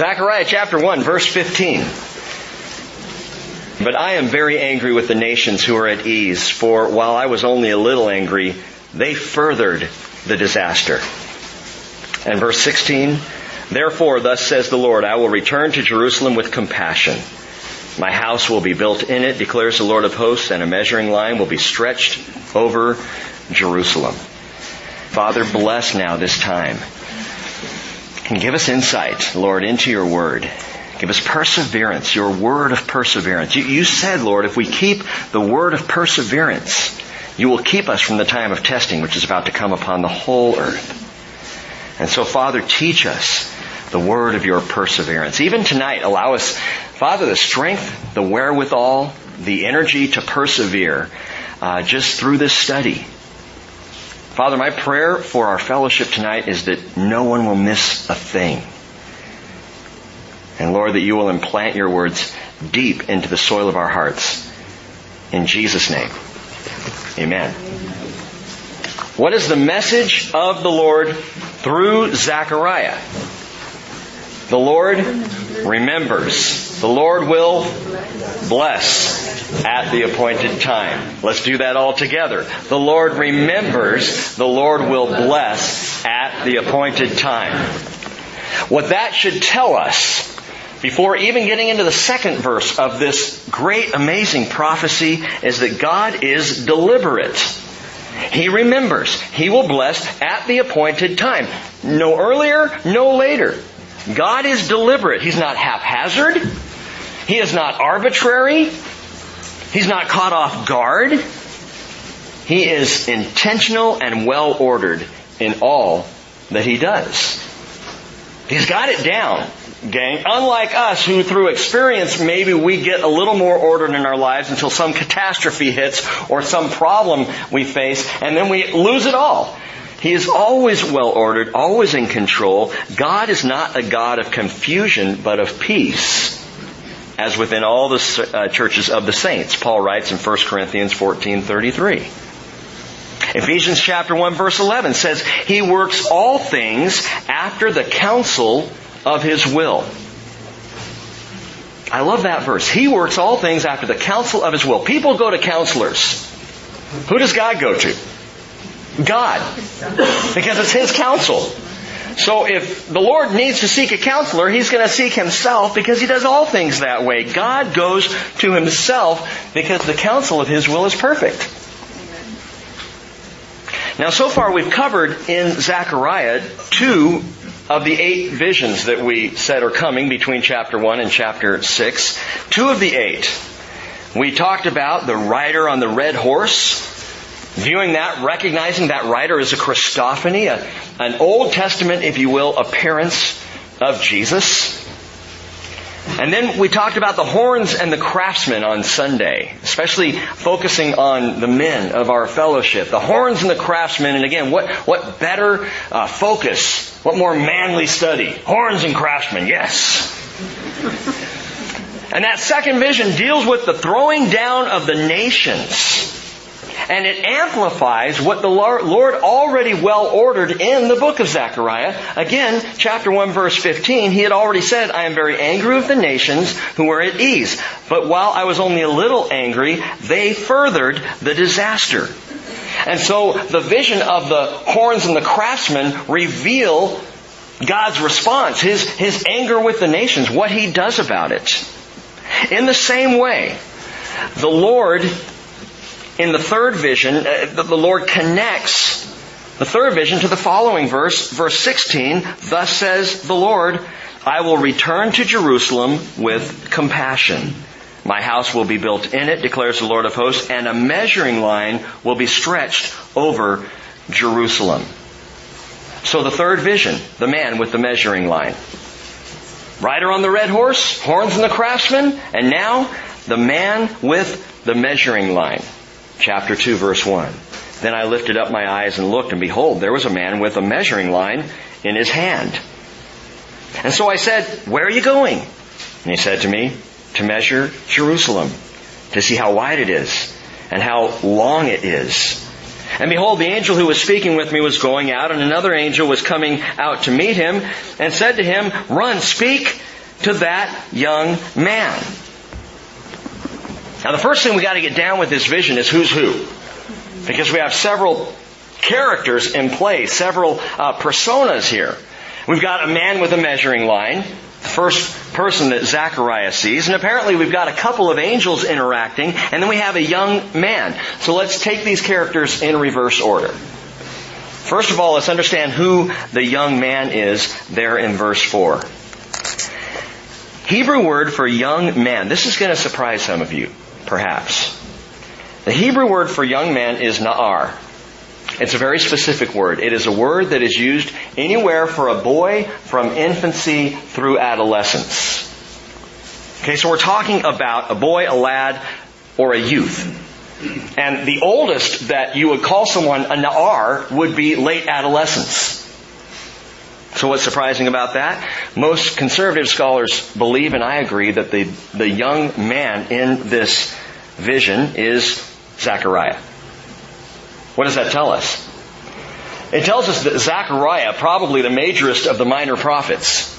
Zechariah chapter 1 verse 15. But I am very angry with the nations who are at ease, for while I was only a little angry, they furthered the disaster. And verse 16, Therefore, thus says the Lord, I will return to Jerusalem with compassion. My house will be built in it, declares the Lord of hosts, and a measuring line will be stretched over Jerusalem. Father, bless now this time. And give us insight, Lord, into your word. Give us perseverance, your word of perseverance. You, you, said, Lord, if we keep the word of perseverance, you will keep us from the time of testing which is about to come upon the whole earth. And so, Father, teach us the word of your perseverance. Even tonight, allow us, Father, the strength, the wherewithal, the energy to persevere uh, just through this study. Father, my prayer for our fellowship tonight is that no one will miss a thing. And Lord, that you will implant your words deep into the soil of our hearts. In Jesus' name. Amen. What is the message of the Lord through Zechariah? The Lord remembers. The Lord will bless at the appointed time. Let's do that all together. The Lord remembers. The Lord will bless at the appointed time. What that should tell us before even getting into the second verse of this great, amazing prophecy is that God is deliberate. He remembers. He will bless at the appointed time. No earlier, no later. God is deliberate. He's not haphazard. He is not arbitrary. He's not caught off guard. He is intentional and well ordered in all that he does. He's got it down gang. Unlike us, who through experience maybe we get a little more ordered in our lives until some catastrophe hits or some problem we face, and then we lose it all. He is always well ordered, always in control. God is not a God of confusion, but of peace. As within all the uh, churches of the saints, Paul writes in 1 Corinthians 14:33. Ephesians chapter 1 verse 11 says, He works all things after the counsel of His will. I love that verse. He works all things after the counsel of His will. People go to counselors. Who does God go to? God. Because it's His counsel. So if the Lord needs to seek a counselor, He's going to seek Himself because He does all things that way. God goes to Himself because the counsel of His will is perfect. Now so far we've covered in Zechariah two of the eight visions that we said are coming between chapter 1 and chapter 6, two of the eight, we talked about the rider on the red horse, viewing that, recognizing that writer as a Christophany, a, an Old Testament, if you will, appearance of Jesus. And then we talked about the horns and the craftsmen on Sunday, especially focusing on the men of our fellowship. The horns and the craftsmen, and again, what, what better uh, focus, what more manly study? Horns and craftsmen, yes. And that second vision deals with the throwing down of the nations and it amplifies what the Lord already well ordered in the book of Zechariah. Again, chapter 1 verse 15, he had already said, I am very angry with the nations who are at ease. But while I was only a little angry, they furthered the disaster. And so the vision of the horns and the craftsmen reveal God's response, his, his anger with the nations, what he does about it. In the same way, the Lord in the third vision, uh, the Lord connects the third vision to the following verse, verse 16. Thus says the Lord, I will return to Jerusalem with compassion. My house will be built in it, declares the Lord of hosts, and a measuring line will be stretched over Jerusalem. So the third vision, the man with the measuring line. Rider on the red horse, horns and the craftsman, and now the man with the measuring line chapter 2 verse 1. Then I lifted up my eyes and looked and behold, there was a man with a measuring line in his hand. And so I said, where are you going? And he said to me, to measure Jerusalem, to see how wide it is and how long it is. And behold, the angel who was speaking with me was going out, and another angel was coming out to meet him, and said to him, Run, speak to that young man. Now the first thing we got to get down with this vision is who's who. Because we have several characters in play, several uh, personas here. We've got a man with a measuring line, the first person that Zechariah sees, and apparently we've got a couple of angels interacting, and then we have a young man. So let's take these characters in reverse order. First of all, let's understand who the young man is there in verse 4. Hebrew word for young man. This is going to surprise some of you, perhaps. The Hebrew word for young man is na'ar. It's a very specific word. It is a word that is used anywhere for a boy from infancy through adolescence. Okay, so we're talking about a boy, a lad, or a youth. And the oldest that you would call someone a na'ar would be late adolescence. So what's surprising about that? Most conservative scholars believe, and I agree, that the, the young man in this vision is Zechariah. What does that tell us? It tells us that Zechariah, probably the majorest of the minor prophets,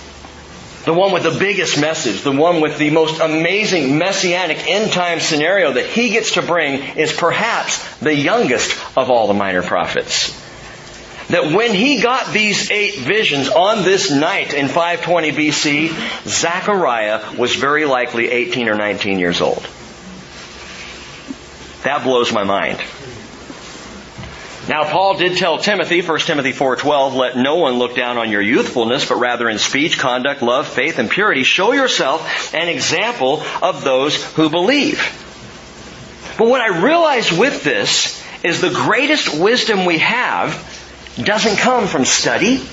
the one with the biggest message, the one with the most amazing messianic end time scenario that he gets to bring is perhaps the youngest of all the minor prophets. That when he got these eight visions on this night in 520 BC, Zechariah was very likely 18 or 19 years old. That blows my mind. Now Paul did tell Timothy, 1 Timothy 4:12, let no one look down on your youthfulness, but rather in speech, conduct, love, faith, and purity show yourself an example of those who believe. But what I realize with this is the greatest wisdom we have doesn't come from study.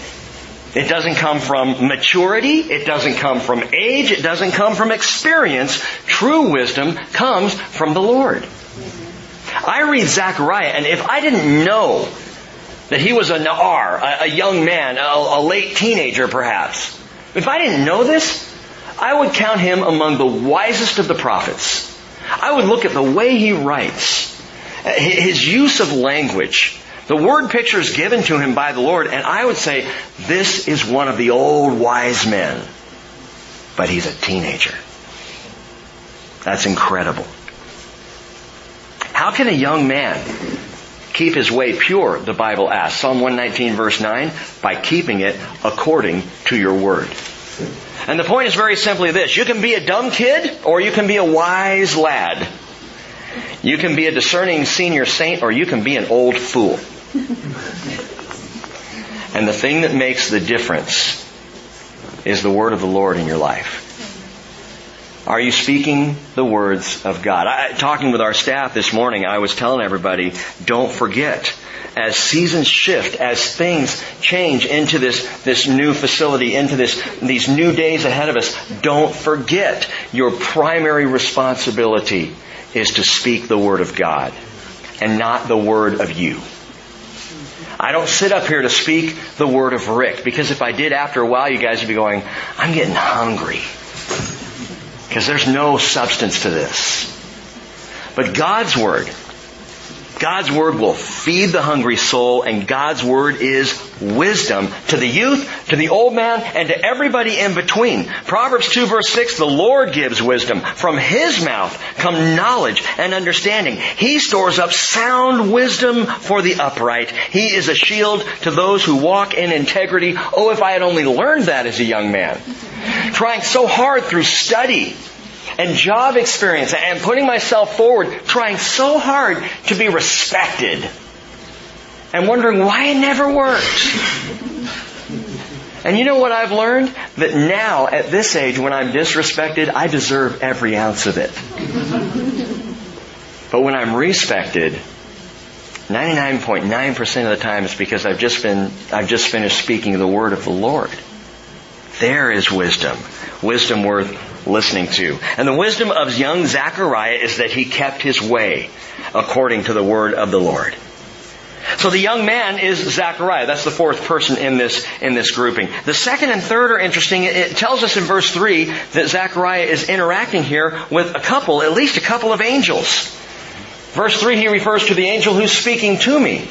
It doesn't come from maturity. It doesn't come from age. It doesn't come from experience. True wisdom comes from the Lord. I read Zechariah, and if I didn't know that he was a Na'ar, a, a young man, a, a late teenager perhaps, if I didn't know this, I would count him among the wisest of the prophets. I would look at the way he writes, his use of language, the word picture is given to him by the Lord, and I would say, this is one of the old wise men. But he's a teenager. That's incredible. How can a young man keep his way pure, the Bible asks. Psalm 119 verse 9, by keeping it according to your word. And the point is very simply this. You can be a dumb kid or you can be a wise lad. You can be a discerning senior saint or you can be an old fool. And the thing that makes the difference is the word of the Lord in your life. Are you speaking the words of God? I, talking with our staff this morning, I was telling everybody, don't forget, as seasons shift, as things change into this, this new facility, into this, these new days ahead of us, don't forget your primary responsibility is to speak the Word of God and not the Word of you. I don't sit up here to speak the Word of Rick because if I did after a while, you guys would be going, I'm getting hungry. Because there's no substance to this. But God's Word, God's Word will feed the hungry soul and God's Word is wisdom to the youth, to the old man, and to everybody in between. Proverbs 2 verse 6, the Lord gives wisdom. From His mouth come knowledge and understanding. He stores up sound wisdom for the upright. He is a shield to those who walk in integrity. Oh, if I had only learned that as a young man. Trying so hard through study and job experience and putting myself forward, trying so hard to be respected and wondering why it never worked. And you know what I've learned? That now, at this age, when I'm disrespected, I deserve every ounce of it. But when I'm respected, 99.9% of the time it's because I've just been, I've just finished speaking the word of the Lord. There is wisdom. Wisdom worth listening to. And the wisdom of young Zechariah is that he kept his way according to the word of the Lord. So the young man is Zechariah. That's the fourth person in this, in this grouping. The second and third are interesting. It tells us in verse 3 that Zechariah is interacting here with a couple, at least a couple of angels. Verse 3, he refers to the angel who's speaking to me.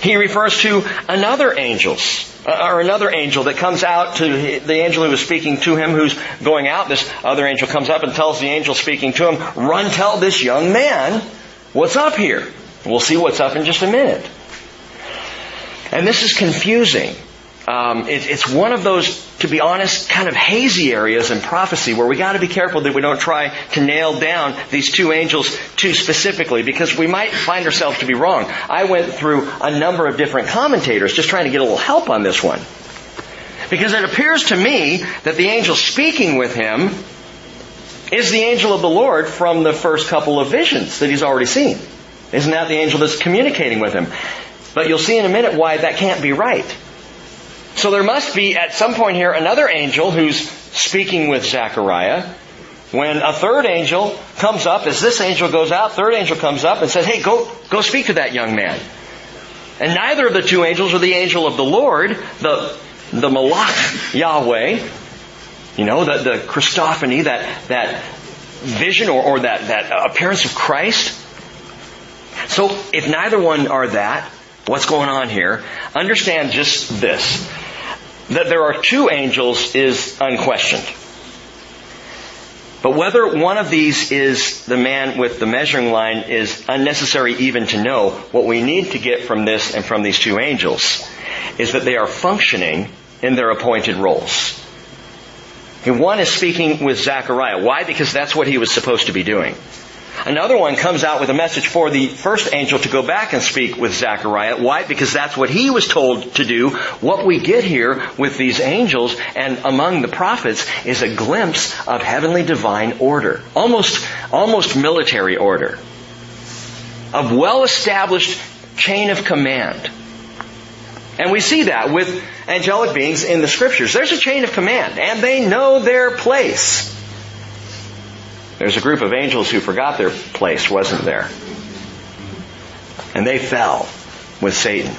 He refers to another angels, Uh, or another angel that comes out to the angel who was speaking to him who's going out. This other angel comes up and tells the angel speaking to him, run tell this young man what's up here. We'll see what's up in just a minute. And this is confusing um, it, it's one of those, to be honest, kind of hazy areas in prophecy where we got to be careful that we don't try to nail down these two angels too specifically because we might find ourselves to be wrong. I went through a number of different commentators just trying to get a little help on this one. Because it appears to me that the angel speaking with him is the angel of the Lord from the first couple of visions that he's already seen. Isn't that the angel that's communicating with him? But you'll see in a minute why that can't be right. So there must be at some point here another angel who's speaking with Zechariah. When a third angel comes up, as this angel goes out, third angel comes up and says, hey, go, go speak to that young man. And neither of the two angels are the angel of the Lord, the, the Malach Yahweh, you know, the, the Christophany, that, that vision or, or that, that appearance of Christ. So if neither one are that, what's going on here? Understand just this that there are two angels is unquestioned. But whether one of these is the man with the measuring line is unnecessary even to know. What we need to get from this and from these two angels is that they are functioning in their appointed roles. And one is speaking with Zechariah. Why? Because that's what he was supposed to be doing. Another one comes out with a message for the first angel to go back and speak with Zechariah. Why? Because that's what he was told to do. What we get here with these angels and among the prophets is a glimpse of heavenly divine order. Almost, almost military order. Of well-established chain of command. And we see that with angelic beings in the scriptures. There's a chain of command and they know their place. There's a group of angels who forgot their place, wasn't there? And they fell with Satan.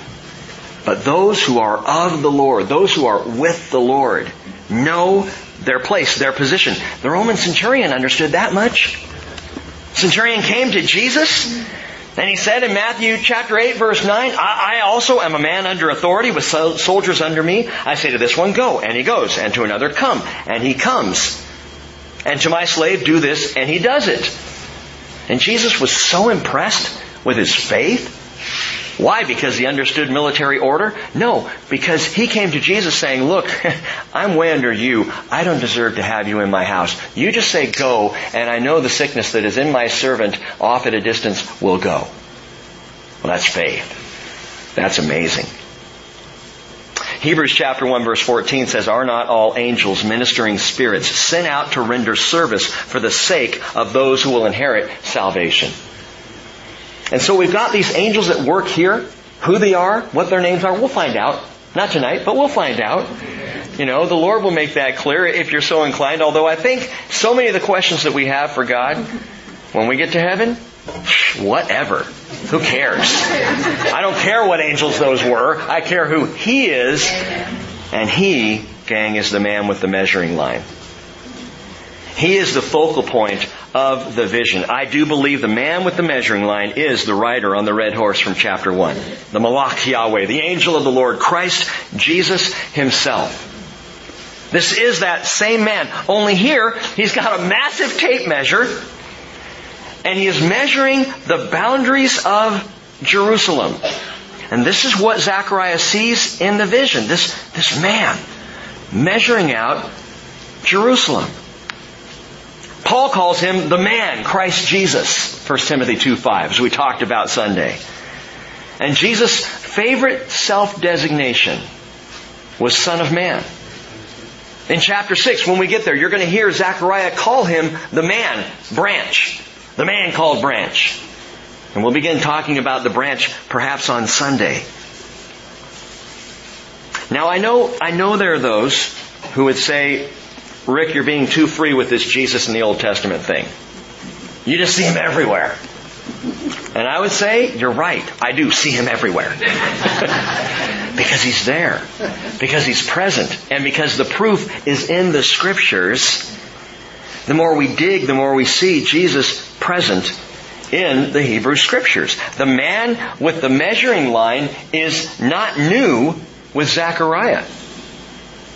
But those who are of the Lord, those who are with the Lord, know their place, their position. The Roman centurion understood that much. Centurion came to Jesus and he said in Matthew chapter 8 verse 9, I, I also am a man under authority with soldiers under me. I say to this one, go, and he goes, and to another, come, and he comes and to my slave, do this, and he does it. And Jesus was so impressed with his faith. Why? Because he understood military order? No, because he came to Jesus saying, look, I'm way under you. I don't deserve to have you in my house. You just say go, and I know the sickness that is in my servant off at a distance will go. Well, that's faith. That's amazing. Hebrews chapter 1 verse 14 says, Are not all angels ministering spirits sent out to render service for the sake of those who will inherit salvation? And so we've got these angels at work here. Who they are, what their names are, we'll find out. Not tonight, but we'll find out. You know, the Lord will make that clear if you're so inclined, although I think so many of the questions that we have for God, when we get to heaven, whatever. Who cares? I don't care what angels those were. I care who He is. And He, gang, is the man with the measuring line. He is the focal point of the vision. I do believe the man with the measuring line is the rider on the red horse from chapter 1. The Malach Yahweh, the angel of the Lord, Christ Jesus himself. This is that same man. Only here, he's got a massive tape measure and he is measuring the boundaries of Jerusalem. And this is what Zechariah sees in the vision. This, this man measuring out Jerusalem. Paul calls him the man, Christ Jesus, 1 Timothy 2 5, as we talked about Sunday. And Jesus' favorite self-designation was Son of Man. In chapter 6, when we get there, you're going to hear Zechariah call him the man, branch. The man called branch. And we'll begin talking about the branch perhaps on Sunday. Now I know, I know there are those who would say, Rick, you're being too free with this Jesus in the Old Testament thing. You just see him everywhere. And I would say, you're right. I do see him everywhere. because he's there. Because he's present. And because the proof is in the scriptures the more we dig, the more we see Jesus present in the Hebrew scriptures. The man with the measuring line is not new with Zechariah.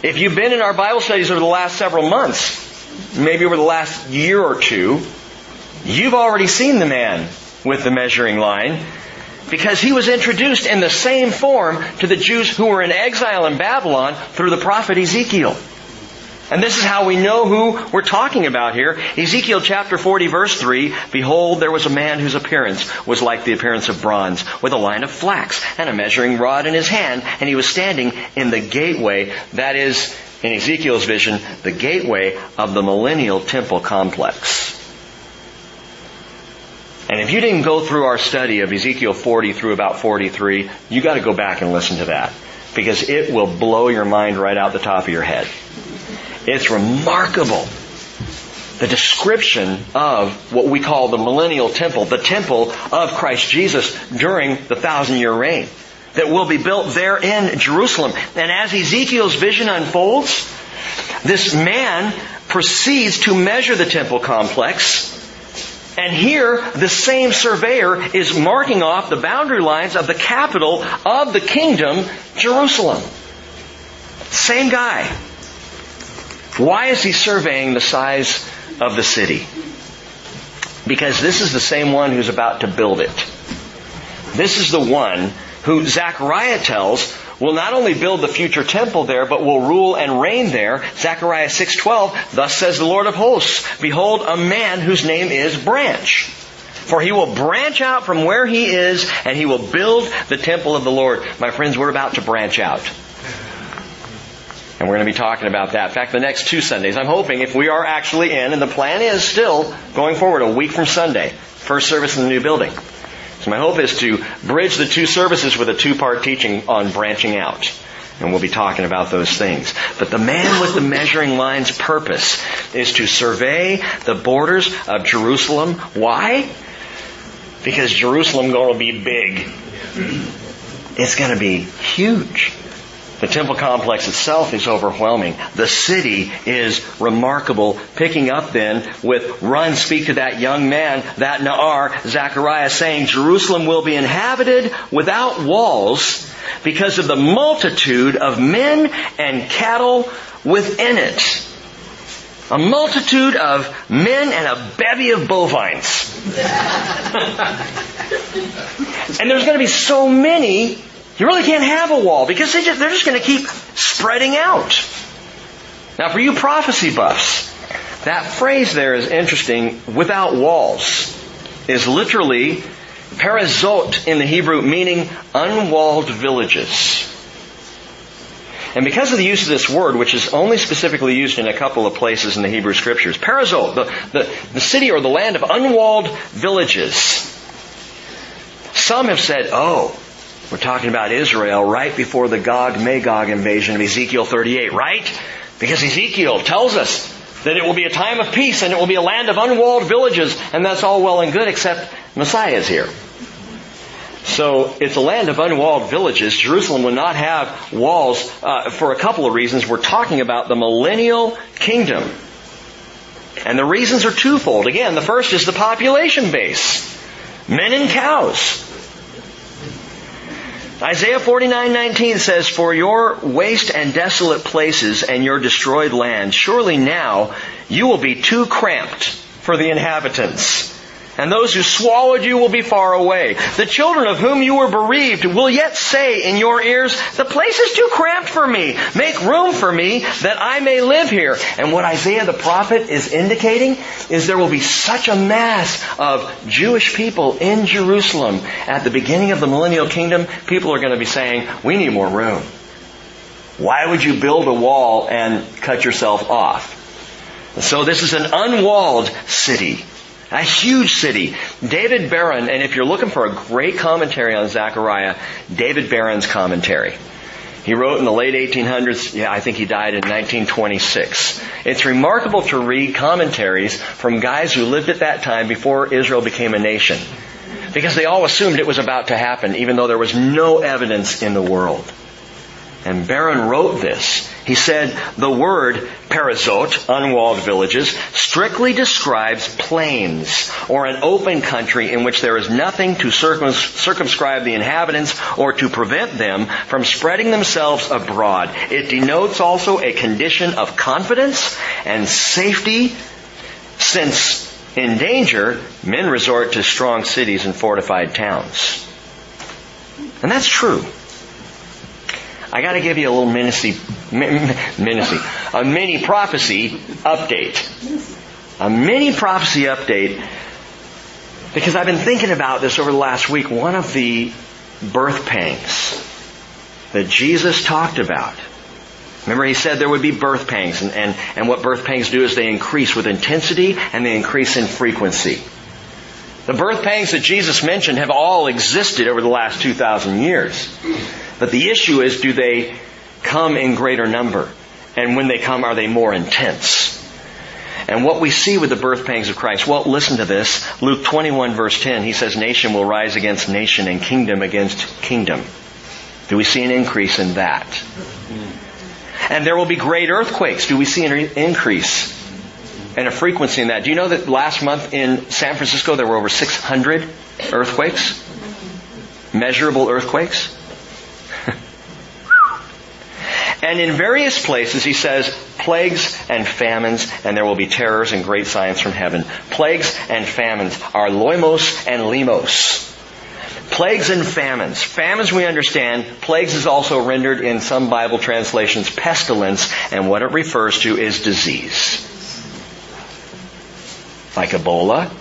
If you've been in our Bible studies over the last several months, maybe over the last year or two, you've already seen the man with the measuring line because he was introduced in the same form to the Jews who were in exile in Babylon through the prophet Ezekiel. And this is how we know who we're talking about here. Ezekiel chapter 40 verse 3, Behold, there was a man whose appearance was like the appearance of bronze, with a line of flax, and a measuring rod in his hand, and he was standing in the gateway, that is, in Ezekiel's vision, the gateway of the millennial temple complex. And if you didn't go through our study of Ezekiel 40 through about 43, you gotta go back and listen to that. Because it will blow your mind right out the top of your head. It's remarkable. The description of what we call the millennial temple, the temple of Christ Jesus during the thousand year reign that will be built there in Jerusalem. And as Ezekiel's vision unfolds, this man proceeds to measure the temple complex and here, the same surveyor is marking off the boundary lines of the capital of the kingdom, Jerusalem. Same guy. Why is he surveying the size of the city? Because this is the same one who's about to build it. This is the one who Zechariah tells will not only build the future temple there, but will rule and reign there. Zechariah 6:12, thus says the Lord of hosts, behold a man whose name is branch. For he will branch out from where he is and he will build the temple of the Lord. My friends, we're about to branch out. And we're going to be talking about that. In fact, the next two Sundays, I'm hoping if we are actually in, and the plan is still going forward a week from Sunday, first service in the new building. So my hope is to bridge the two services with a two-part teaching on branching out. And we'll be talking about those things. But the man with the measuring line's purpose is to survey the borders of Jerusalem. Why? Because Jerusalem going to be big. It's going to be huge. The temple complex itself is overwhelming. The city is remarkable. Picking up then with run, speak to that young man, that Na'ar, Zechariah saying, Jerusalem will be inhabited without walls because of the multitude of men and cattle within it. A multitude of men and a bevy of bovines. and there's going to be so many you really can't have a wall because they just, they're just going to keep spreading out. Now, for you prophecy buffs, that phrase there is interesting. Without walls is literally perazot in the Hebrew, meaning unwalled villages. And because of the use of this word, which is only specifically used in a couple of places in the Hebrew scriptures, perazot, the, the, the city or the land of unwalled villages. Some have said, oh, we're talking about Israel right before the Gog Magog invasion of Ezekiel 38, right? Because Ezekiel tells us that it will be a time of peace and it will be a land of unwalled villages, and that's all well and good except Messiah is here. So it's a land of unwalled villages. Jerusalem will not have walls uh, for a couple of reasons. We're talking about the millennial kingdom. And the reasons are twofold. Again, the first is the population base. Men and cows. Isaiah 49:19 says, "For your waste and desolate places and your destroyed land, surely now you will be too cramped for the inhabitants." And those who swallowed you will be far away. The children of whom you were bereaved will yet say in your ears, the place is too cramped for me. Make room for me that I may live here. And what Isaiah the prophet is indicating is there will be such a mass of Jewish people in Jerusalem at the beginning of the millennial kingdom, people are going to be saying, we need more room. Why would you build a wall and cut yourself off? So this is an unwalled city. A huge city. David Baron, and if you're looking for a great commentary on Zechariah, David Baron's commentary. He wrote in the late 1800s, yeah, I think he died in 1926. It's remarkable to read commentaries from guys who lived at that time before Israel became a nation. Because they all assumed it was about to happen, even though there was no evidence in the world. And Baron wrote this He said the word perazot, unwalled villages, strictly describes plains or an open country in which there is nothing to circumscribe the inhabitants or to prevent them from spreading themselves abroad. It denotes also a condition of confidence and safety since in danger, men resort to strong cities and fortified towns. And that's true. I got to give you a little ministry, ministry, a mini prophecy update. A mini prophecy update because I've been thinking about this over the last week. One of the birth pangs that Jesus talked about. Remember he said there would be birth pangs and, and, and what birth pangs do is they increase with intensity and they increase in frequency. The birth pangs that Jesus mentioned have all existed over the last 2,000 years. But the issue is, do they come in greater number? And when they come, are they more intense? And what we see with the birth pangs of Christ, well, listen to this. Luke 21 verse 10, he says, nation will rise against nation and kingdom against kingdom. Do we see an increase in that? And there will be great earthquakes. Do we see an increase and a frequency in that. Do you know that last month in San Francisco there were over 600 earthquakes? Measurable earthquakes? And in various places he says plagues and famines and there will be terrors and great signs from heaven. Plagues and famines are loimos and limos. Plagues and famines. Famines we understand. Plagues is also rendered in some Bible translations pestilence and what it refers to is disease like Ebola,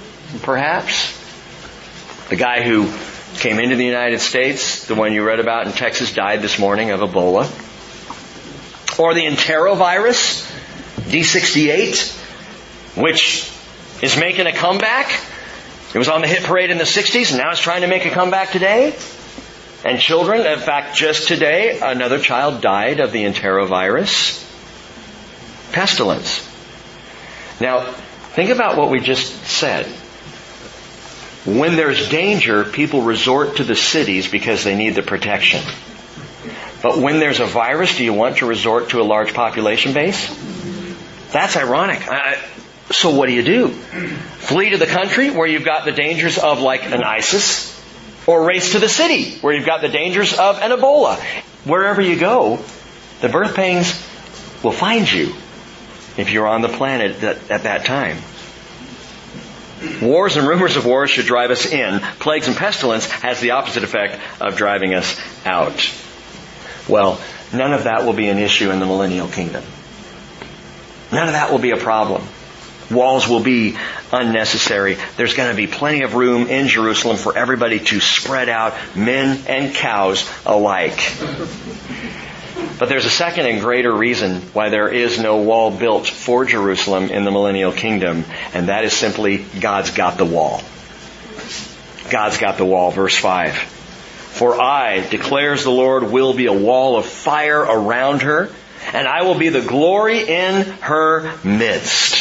perhaps. The guy who came into the United States, the one you read about in Texas, died this morning of Ebola. Or the enterovirus, D68, which is making a comeback. It was on the hit parade in the 60s, and now it's trying to make a comeback today. And children, in fact, just today, another child died of the enterovirus. Pestilence. Now, Think about what we just said. When there's danger, people resort to the cities because they need the protection. But when there's a virus, do you want to resort to a large population base? That's ironic. so what do you do? Flee to the country where you've got the dangers of like an ISIS? Or race to the city where you've got the dangers of an Ebola? Wherever you go, the birth pangs will find you if you're on the planet at that time. Wars and rumors of wars should drive us in. Plagues and pestilence has the opposite effect of driving us out. Well, none of that will be an issue in the millennial kingdom. None of that will be a problem. Walls will be unnecessary. There's going to be plenty of room in Jerusalem for everybody to spread out, men and cows alike. But there's a second and greater reason why there is no wall built for Jerusalem in the millennial kingdom, and that is simply God's got the wall. God's got the wall. Verse 5. For I, declares the Lord, will be a wall of fire around her, and I will be the glory in her midst.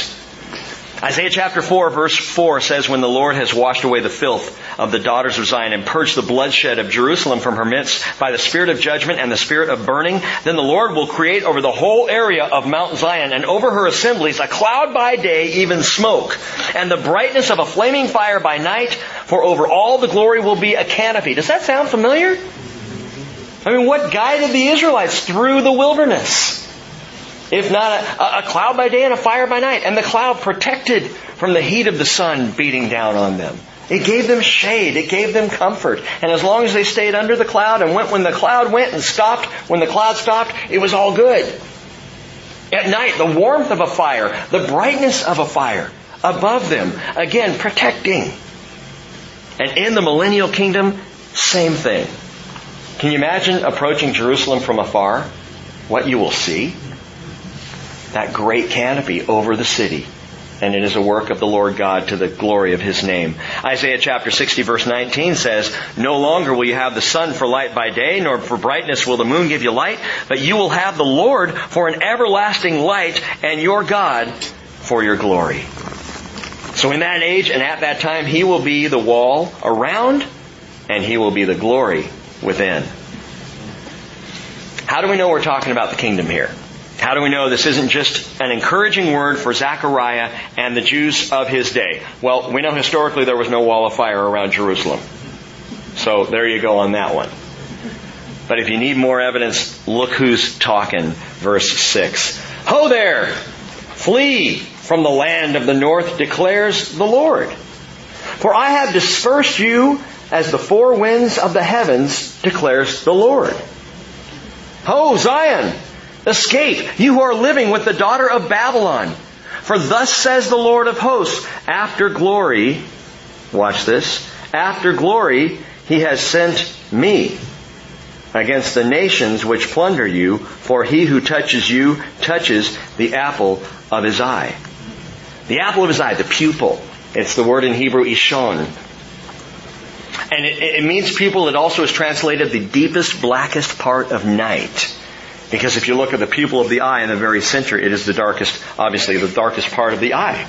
Isaiah chapter 4 verse 4 says, When the Lord has washed away the filth of the daughters of Zion and purged the bloodshed of Jerusalem from her midst by the spirit of judgment and the spirit of burning, then the Lord will create over the whole area of Mount Zion and over her assemblies a cloud by day, even smoke, and the brightness of a flaming fire by night, for over all the glory will be a canopy. Does that sound familiar? I mean, what guided the Israelites through the wilderness? If not a, a, cloud by day and a fire by night. And the cloud protected from the heat of the sun beating down on them. It gave them shade. It gave them comfort. And as long as they stayed under the cloud and went when the cloud went and stopped, when the cloud stopped, it was all good. At night, the warmth of a fire, the brightness of a fire above them, again, protecting. And in the millennial kingdom, same thing. Can you imagine approaching Jerusalem from afar? What you will see? That great canopy over the city. And it is a work of the Lord God to the glory of His name. Isaiah chapter 60 verse 19 says, No longer will you have the sun for light by day, nor for brightness will the moon give you light, but you will have the Lord for an everlasting light, and your God for your glory. So in that age and at that time, He will be the wall around, and He will be the glory within. How do we know we're talking about the kingdom here? How do we know this isn't just an encouraging word for Zechariah and the Jews of his day? Well, we know historically there was no wall of fire around Jerusalem. So there you go on that one. But if you need more evidence, look who's talking. Verse 6. Ho there! Flee from the land of the north, declares the Lord. For I have dispersed you as the four winds of the heavens, declares the Lord. Ho, Zion! Escape, you who are living with the daughter of Babylon. For thus says the Lord of hosts, after glory, watch this, after glory, he has sent me against the nations which plunder you, for he who touches you touches the apple of his eye. The apple of his eye, the pupil. It's the word in Hebrew, ishon. And it, it means pupil. It also is translated the deepest, blackest part of night. Because if you look at the pupil of the eye in the very center, it is the darkest, obviously, the darkest part of the eye.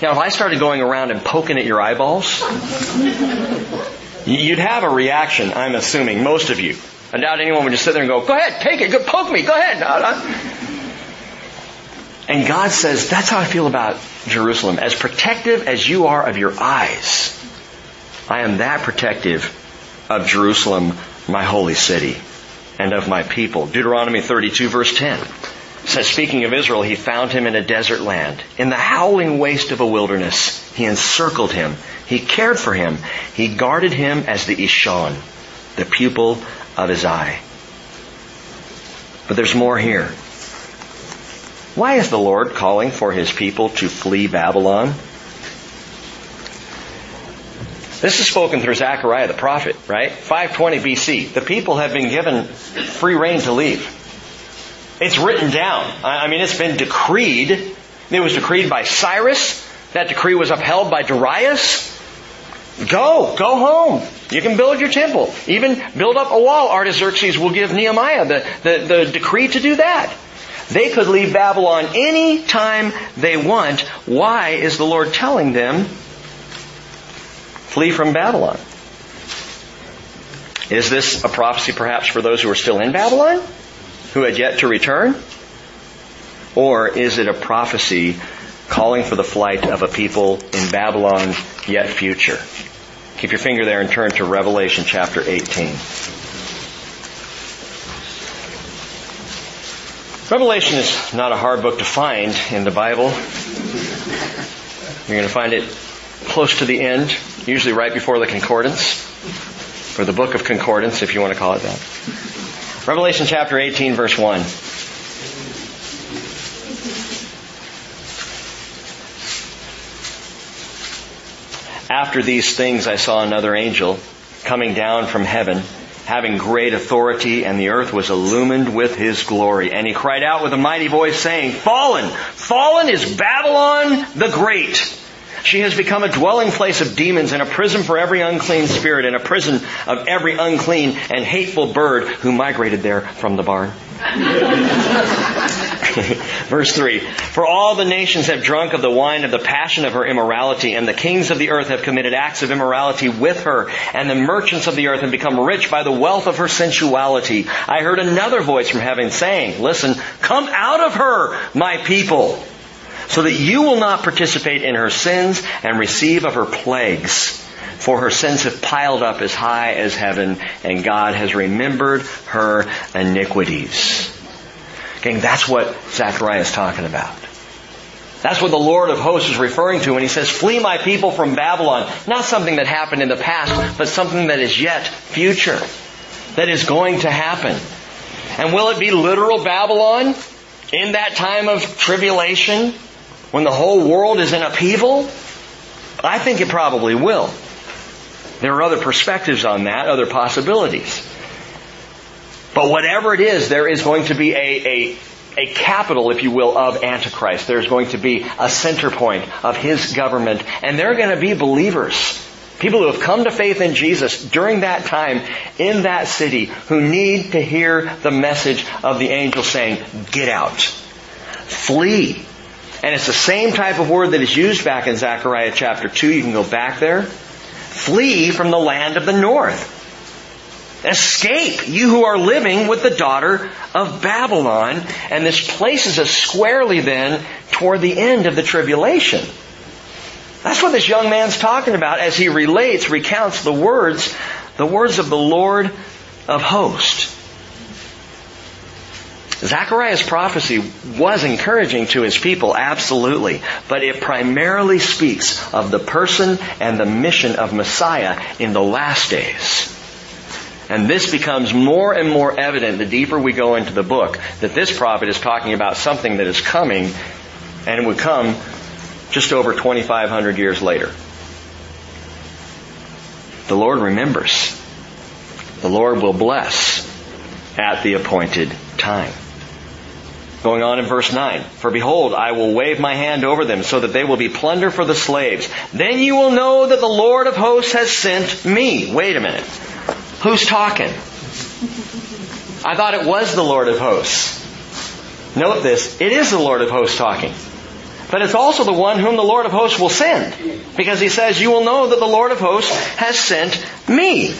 Now, if I started going around and poking at your eyeballs, you'd have a reaction, I'm assuming, most of you. I doubt anyone would just sit there and go, go ahead, take it, go poke me, go ahead. And God says, that's how I feel about Jerusalem. As protective as you are of your eyes, I am that protective of Jerusalem, my holy city and of my people. Deuteronomy 32 verse 10 says, speaking of Israel, he found him in a desert land. In the howling waste of a wilderness, he encircled him. He cared for him. He guarded him as the Ishon, the pupil of his eye. But there's more here. Why is the Lord calling for his people to flee Babylon? This is spoken through Zechariah the prophet, right? 520 BC. The people have been given free reign to leave. It's written down. I mean, it's been decreed. It was decreed by Cyrus. That decree was upheld by Darius. Go, go home. You can build your temple. Even build up a wall. Artaxerxes will give Nehemiah the, the, the decree to do that. They could leave Babylon any time they want. Why is the Lord telling them Flee from Babylon. Is this a prophecy perhaps for those who are still in Babylon? Who had yet to return? Or is it a prophecy calling for the flight of a people in Babylon yet future? Keep your finger there and turn to Revelation chapter 18. Revelation is not a hard book to find in the Bible. You're going to find it close to the end usually right before the concordance, or the book of concordance, if you want to call it that. Revelation chapter 18, verse 1. After these things I saw another angel coming down from heaven, having great authority, and the earth was illumined with his glory. And he cried out with a mighty voice saying, Fallen! Fallen is Babylon the Great! She has become a dwelling place of demons and a prison for every unclean spirit and a prison of every unclean and hateful bird who migrated there from the barn. Verse 3 For all the nations have drunk of the wine of the passion of her immorality, and the kings of the earth have committed acts of immorality with her, and the merchants of the earth have become rich by the wealth of her sensuality. I heard another voice from heaven saying, Listen, come out of her, my people so that you will not participate in her sins and receive of her plagues. For her sins have piled up as high as heaven, and God has remembered her iniquities. Okay, that's what Zechariah is talking about. That's what the Lord of hosts is referring to when he says, flee my people from Babylon. Not something that happened in the past, but something that is yet future. That is going to happen. And will it be literal Babylon in that time of tribulation? When the whole world is in upheaval? I think it probably will. There are other perspectives on that, other possibilities. But whatever it is, there is going to be a, a, a capital, if you will, of Antichrist. There's going to be a center point of his government. And there are going to be believers. People who have come to faith in Jesus during that time in that city who need to hear the message of the angel saying, get out. Flee. And it's the same type of word that is used back in Zechariah chapter 2. You can go back there. Flee from the land of the north. Escape, you who are living with the daughter of Babylon. And this places us squarely then toward the end of the tribulation. That's what this young man's talking about as he relates, recounts the words, the words of the Lord of hosts. Zechariah's prophecy was encouraging to his people, absolutely, but it primarily speaks of the person and the mission of Messiah in the last days. And this becomes more and more evident the deeper we go into the book that this prophet is talking about something that is coming and would come just over 2,500 years later. The Lord remembers. The Lord will bless at the appointed time. Going on in verse 9. For behold, I will wave my hand over them so that they will be plunder for the slaves. Then you will know that the Lord of hosts has sent me. Wait a minute. Who's talking? I thought it was the Lord of hosts. Note this. It is the Lord of hosts talking. But it's also the one whom the Lord of hosts will send. Because he says, you will know that the Lord of hosts has sent me.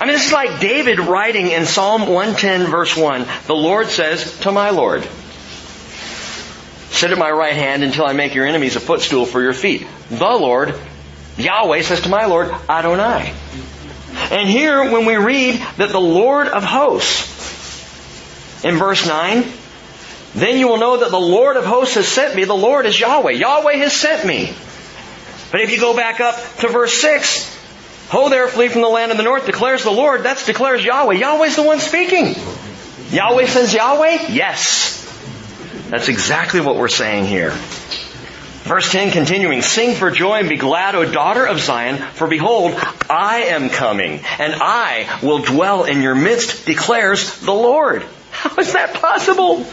I mean, this is like David writing in Psalm 110 verse 1, the Lord says to my Lord, sit at my right hand until I make your enemies a footstool for your feet. The Lord, Yahweh says to my Lord, Adonai. And here, when we read that the Lord of hosts, in verse 9, then you will know that the Lord of hosts has sent me. The Lord is Yahweh. Yahweh has sent me. But if you go back up to verse 6, Ho there, flee from the land of the north, declares the Lord. That's declares Yahweh. Yahweh's the one speaking. Yahweh says Yahweh? Yes. That's exactly what we're saying here. Verse 10 continuing, Sing for joy and be glad, O daughter of Zion, for behold, I am coming, and I will dwell in your midst, declares the Lord. How is that possible?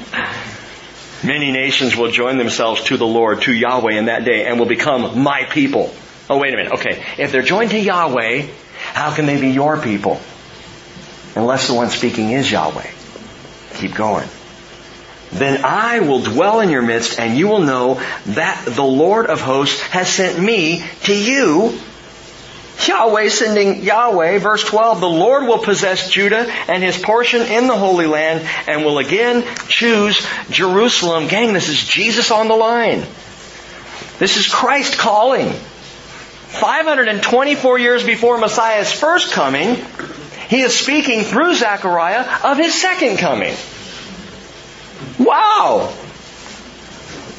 Many nations will join themselves to the Lord, to Yahweh in that day, and will become my people. Oh, wait a minute. Okay. If they're joined to Yahweh, how can they be your people? Unless the one speaking is Yahweh. Keep going. Then I will dwell in your midst and you will know that the Lord of hosts has sent me to you. Yahweh sending Yahweh, verse 12, the Lord will possess Judah and his portion in the Holy Land and will again choose Jerusalem. Gang, this is Jesus on the line. This is Christ calling. 524 years before Messiah's first coming, he is speaking through Zechariah of his second coming. Wow!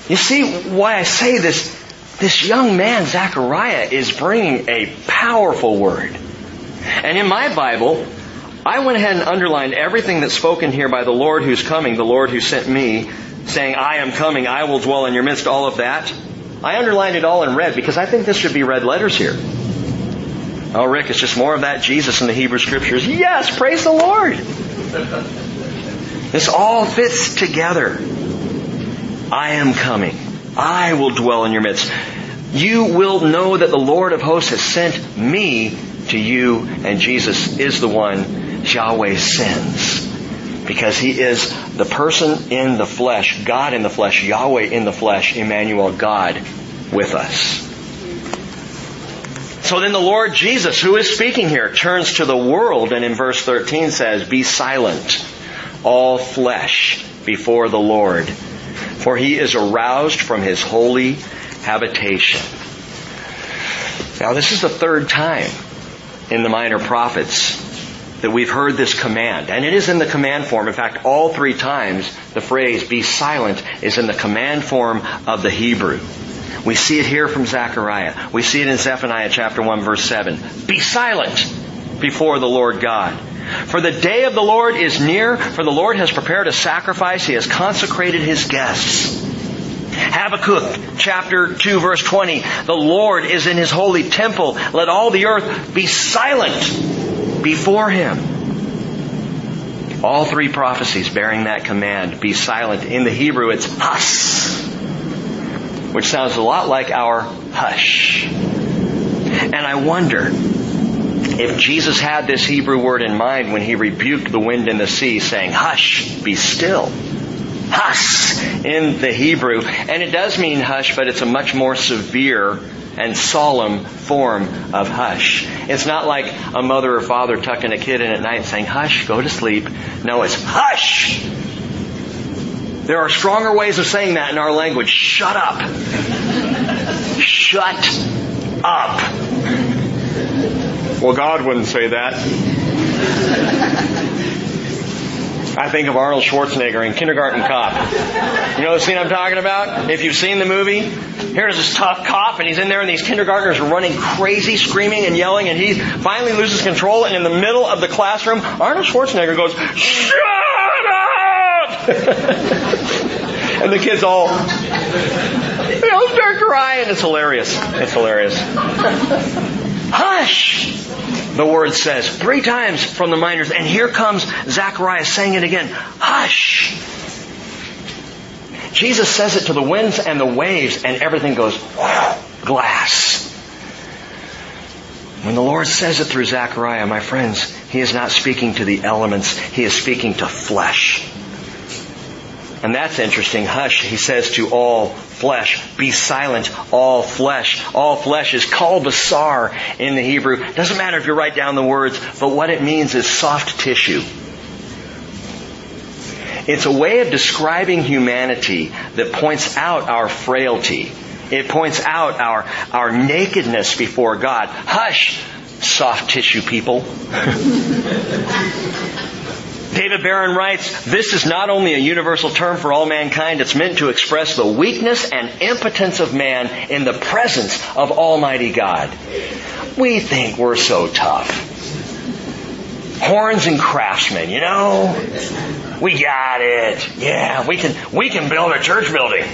You see why I say this, this young man, Zechariah, is bringing a powerful word. And in my Bible, I went ahead and underlined everything that's spoken here by the Lord who's coming, the Lord who sent me, saying, I am coming, I will dwell in your midst, all of that. I underlined it all in red because I think this should be red letters here. Oh, Rick, it's just more of that Jesus in the Hebrew Scriptures. Yes, praise the Lord. This all fits together. I am coming. I will dwell in your midst. You will know that the Lord of hosts has sent me to you, and Jesus is the one Yahweh sends. Because he is the person in the flesh, God in the flesh, Yahweh in the flesh, Emmanuel, God with us. So then the Lord Jesus, who is speaking here, turns to the world and in verse 13 says, Be silent, all flesh, before the Lord, for he is aroused from his holy habitation. Now this is the third time in the minor prophets that we've heard this command. And it is in the command form. In fact, all three times the phrase be silent is in the command form of the Hebrew. We see it here from Zechariah. We see it in Zephaniah chapter 1 verse 7. Be silent before the Lord God. For the day of the Lord is near, for the Lord has prepared a sacrifice. He has consecrated his guests. Habakkuk chapter 2 verse 20. The Lord is in his holy temple. Let all the earth be silent before him. All three prophecies bearing that command, be silent. In the Hebrew it's hus, which sounds a lot like our hush. And I wonder if Jesus had this Hebrew word in mind when he rebuked the wind and the sea saying, hush, be still. Hus, voice in the Hebrew. And it does mean hush, but it's a much more severe and solemn form of hush. It's not like a mother or father tucking a kid in at night saying, hush, go to sleep. No, it's hush! There are stronger ways of saying that in our language. Shut up. Shut up. Well, God wouldn't say that. I think of Arnold Schwarzenegger in Kindergarten Cop. You know the scene I'm talking about? If you've seen the movie, here's this tough cop and he's in there and these kindergartners are running crazy, screaming and yelling and he finally loses control and in the middle of the classroom, Arnold Schwarzenegger goes, Shut up! and the kids all, they'll start crying. It's hilarious. It's hilarious. Hush! the word says three times from the minors. And here comes Zacharias saying it again. Hush! Jesus says it to the winds and the waves and everything goes glass. When the Lord says it through Zechariah, my friends, He is not speaking to the elements, He is speaking to flesh. And that's interesting. Hush, he says to all flesh. Be silent, all flesh. All flesh is kol basar in the Hebrew. Doesn't matter if you write down the words, but what it means is soft tissue. It's a way of describing humanity that points out our frailty. It points out our, our nakedness before God. Hush, soft tissue people. David Baron writes, this is not only a universal term for all mankind, it's meant to express the weakness and impotence of man in the presence of Almighty God. We think we're so tough. Horns and craftsmen, you know? We got it. Yeah, we can, we can build a church building.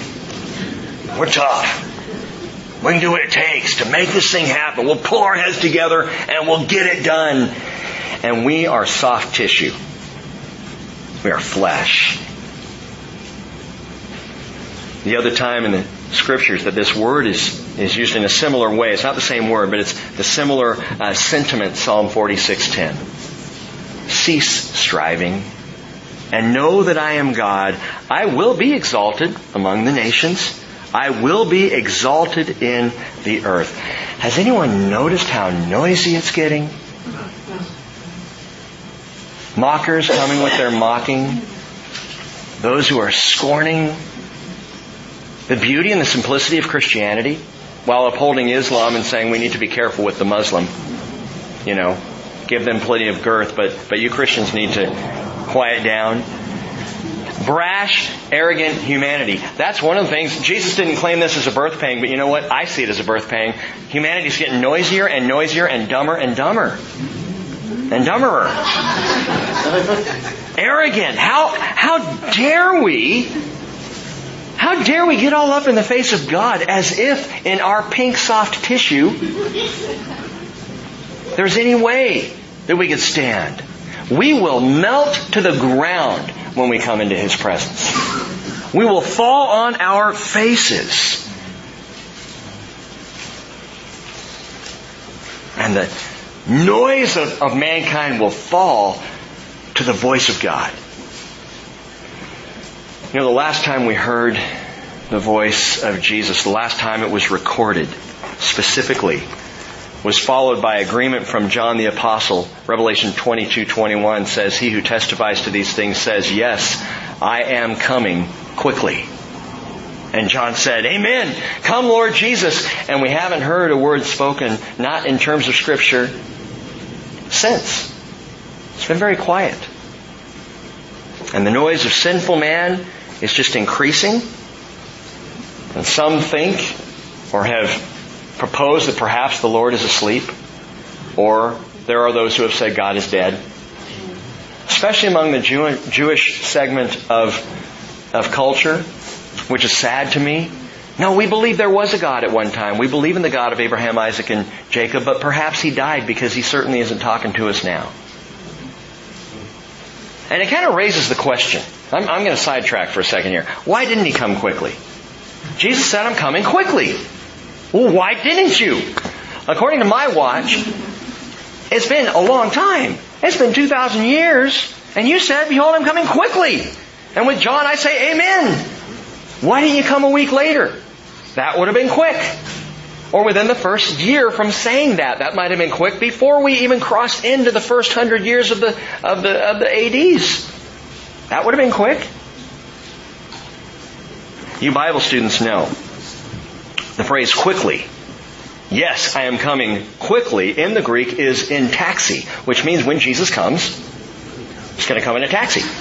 We're tough. We can do what it takes to make this thing happen. We'll pull our heads together and we'll get it done. And we are soft tissue. We are flesh. The other time in the scriptures that this word is, is used in a similar way, it's not the same word, but it's the similar uh, sentiment, Psalm 46.10. Cease striving and know that I am God. I will be exalted among the nations. I will be exalted in the earth. Has anyone noticed how noisy it's getting? Mockers coming with their mocking. Those who are scorning the beauty and the simplicity of Christianity while upholding Islam and saying we need to be careful with the Muslim. You know, give them plenty of girth, but, but you Christians need to quiet down. Brash, arrogant humanity. That's one of the things. Jesus didn't claim this as a birth pang, but you know what? I see it as a birth pang. Humanity's getting noisier and noisier and dumber and dumber and dumberer. Arrogant. How, how dare we, how dare we get all up in the face of God as if in our pink soft tissue there's any way that we could stand. We will melt to the ground when we come into His presence. We will fall on our faces. And the noise of, of mankind will fall to the voice of God. You know, the last time we heard the voice of Jesus, the last time it was recorded specifically, was followed by agreement from John the Apostle. Revelation 22:21 says, "He who testifies to these things says, "Yes, I am coming quickly." And John said, Amen. Come Lord Jesus. And we haven't heard a word spoken, not in terms of scripture, since. It's been very quiet. And the noise of sinful man is just increasing. And some think or have proposed that perhaps the Lord is asleep. Or there are those who have said God is dead. Especially among the Jew- Jewish segment of, of culture, which is sad to me. No, we believe there was a God at one time. We believe in the God of Abraham, Isaac, and Jacob, but perhaps he died because he certainly isn't talking to us now. And it kind of raises the question. I'm, I'm going to sidetrack for a second here. Why didn't he come quickly? Jesus said, I'm coming quickly. Well, why didn't you? According to my watch, it's been a long time. It's been 2,000 years. And you said, behold, I'm coming quickly. And with John, I say, amen. Why didn't you come a week later? That would have been quick. Or within the first year from saying that. That might have been quick before we even crossed into the first hundred years of the, of the, of the ADs. That would have been quick. You Bible students know the phrase quickly. Yes, I am coming quickly in the Greek is in taxi, which means when Jesus comes, he's going to come in a taxi.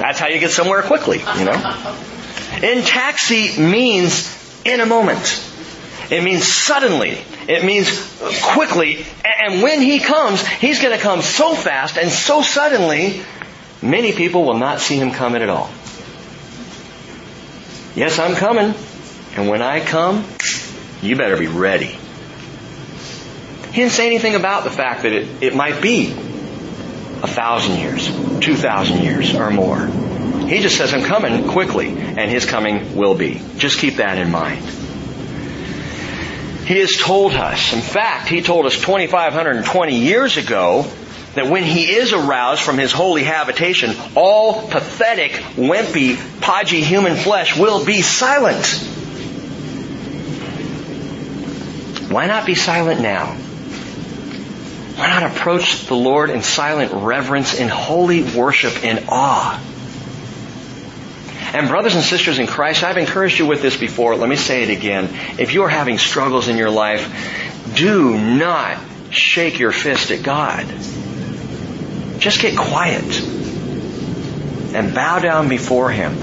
That's how you get somewhere quickly, you know? In taxi means in a moment. It means suddenly. It means quickly. And when he comes, he's going to come so fast and so suddenly, many people will not see him coming at all. Yes, I'm coming. And when I come, you better be ready. He didn't say anything about the fact that it, it might be a thousand years, two thousand years, or more. He just says, I'm coming quickly, and His coming will be. Just keep that in mind. He has told us, in fact, He told us 2,520 years ago that when He is aroused from His holy habitation, all pathetic, wimpy, podgy human flesh will be silent. Why not be silent now? Why not approach the Lord in silent reverence, in holy worship, in awe? And brothers and sisters in Christ, I've encouraged you with this before. Let me say it again. If you are having struggles in your life, do not shake your fist at God. Just get quiet and bow down before Him.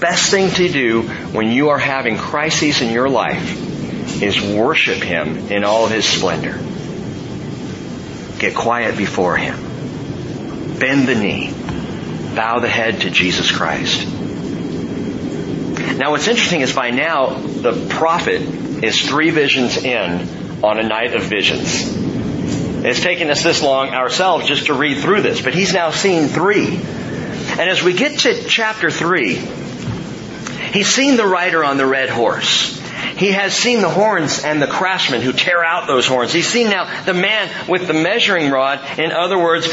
Best thing to do when you are having crises in your life is worship Him in all of His splendor. Get quiet before Him. Bend the knee. Bow the head to Jesus Christ. Now what's interesting is by now the prophet is three visions in on a night of visions. It's taken us this long ourselves just to read through this, but he's now seen three. And as we get to chapter three, he's seen the rider on the red horse. He has seen the horns and the craftsmen who tear out those horns. He's seen now the man with the measuring rod. In other words,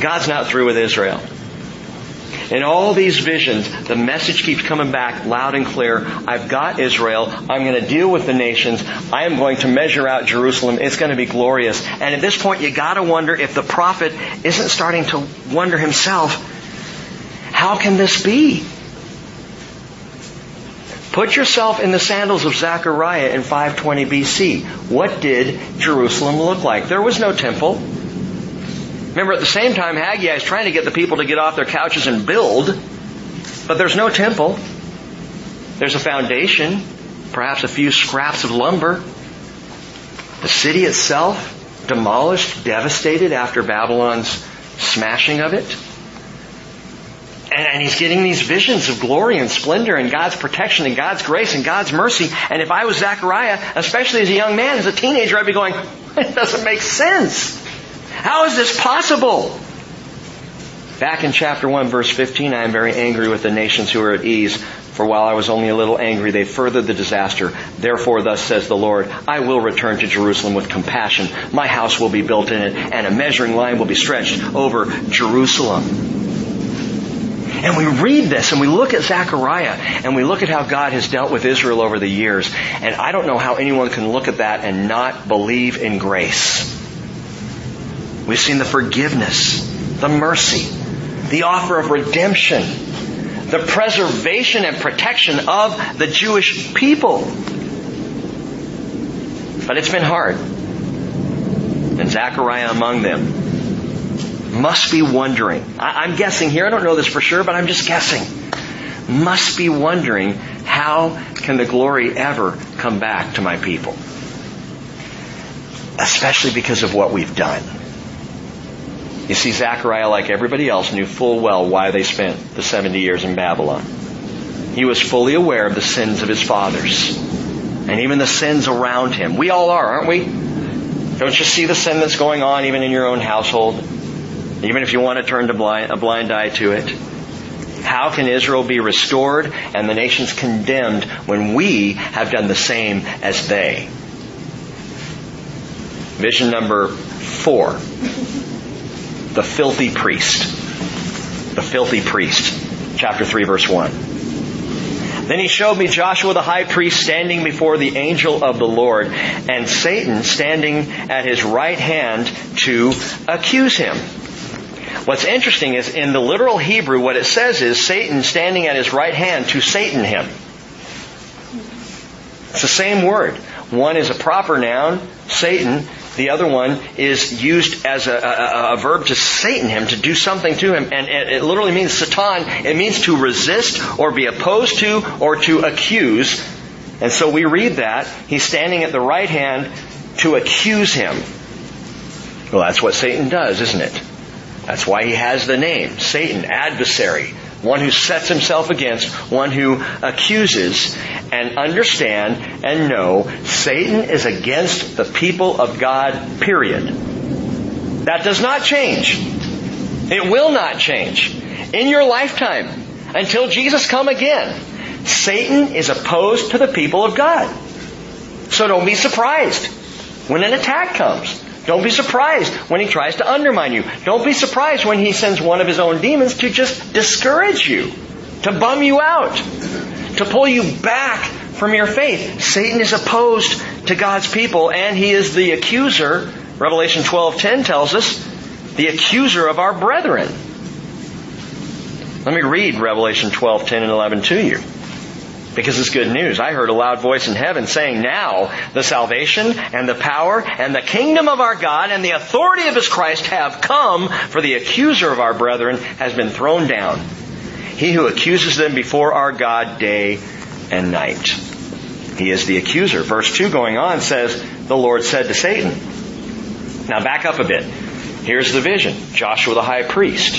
God's not through with Israel. In all these visions, the message keeps coming back loud and clear. I've got Israel. I'm going to deal with the nations. I am going to measure out Jerusalem. It's going to be glorious. And at this point, you gotta wonder if the prophet isn't starting to wonder himself, how can this be? Put yourself in the sandals of Zechariah in 520 BC. What did Jerusalem look like? There was no temple. Remember, at the same time, Haggai is trying to get the people to get off their couches and build, but there's no temple. There's a foundation, perhaps a few scraps of lumber. The city itself demolished, devastated after Babylon's smashing of it. And, and, he's getting these visions of glory and splendor and God's protection and God's grace and God's mercy. And if I was Zechariah, especially as a young man, as a teenager, I'd be going, it doesn't make sense. How is this possible? Back in chapter 1 verse 15, I am very angry with the nations who are at ease, for while I was only a little angry, they furthered the disaster. Therefore, thus says the Lord, I will return to Jerusalem with compassion. My house will be built in it, and a measuring line will be stretched over Jerusalem. And we read this and we look at Zechariah and we look at how God has dealt with Israel over the years. And I don't know how anyone can look at that and not believe in grace. We've seen the forgiveness, the mercy, the offer of redemption, the preservation and protection of the Jewish people. But it's been hard. And Zechariah among them must be wondering. I'm guessing here, I don't know this for sure, but I'm just guessing. Must be wondering, how can the glory ever come back to my people? Especially because of what we've done. You see, Zechariah, like everybody else, knew full well why they spent the 70 years in Babylon. He was fully aware of the sins of his fathers. And even the sins around him. We all are, aren't we? Don't you see the sin that's going on even in your own household? Even if you want to turn blind, a blind eye to it. How can Israel be restored and the nations condemned when we have done the same as they? Vision number four the filthy priest. The filthy priest. chapter 3 verse 1. Then he showed me Joshua the high priest standing before the angel of the Lord and Satan standing at his right hand to accuse him. What's interesting is in the literal Hebrew, what it says is Satan standing at his right hand to Satan him. It's the same word. One is a proper noun, Satan. The other one is used as a, a, a, verb to Satan him, to do something to him. And it, it literally means Satan. It means to resist or be opposed to or to accuse. And so we read that. He's standing at the right hand to accuse him. Well, that's what Satan does, isn't it? That's why he has the name, Satan, adversary one who sets himself against, one who accuses, and understand and know Satan is against the people of God, period. That does not change. It will not change. In your lifetime, until Jesus come again, Satan is opposed to the people of God. So don't be surprised when an attack comes. Don't be surprised when he tries to undermine you. Don't be surprised when he sends one of his own demons to just discourage you, to bum you out, to pull you back from your faith. Satan is opposed to God's people and he is the accuser. Revelation 12:10 tells us, the accuser of our brethren. Let me read Revelation 12:10 and 11 to you because it's good news. I heard a loud voice in heaven saying, Now the salvation and the power and the kingdom of our God and the authority of his Christ have come, for the accuser of our brethren has been thrown down. He who accuses them before our God day and night. He is the accuser. Verse 2 going on says, The Lord said to Satan. Now back up a bit. Here's the vision. Joshua the high priest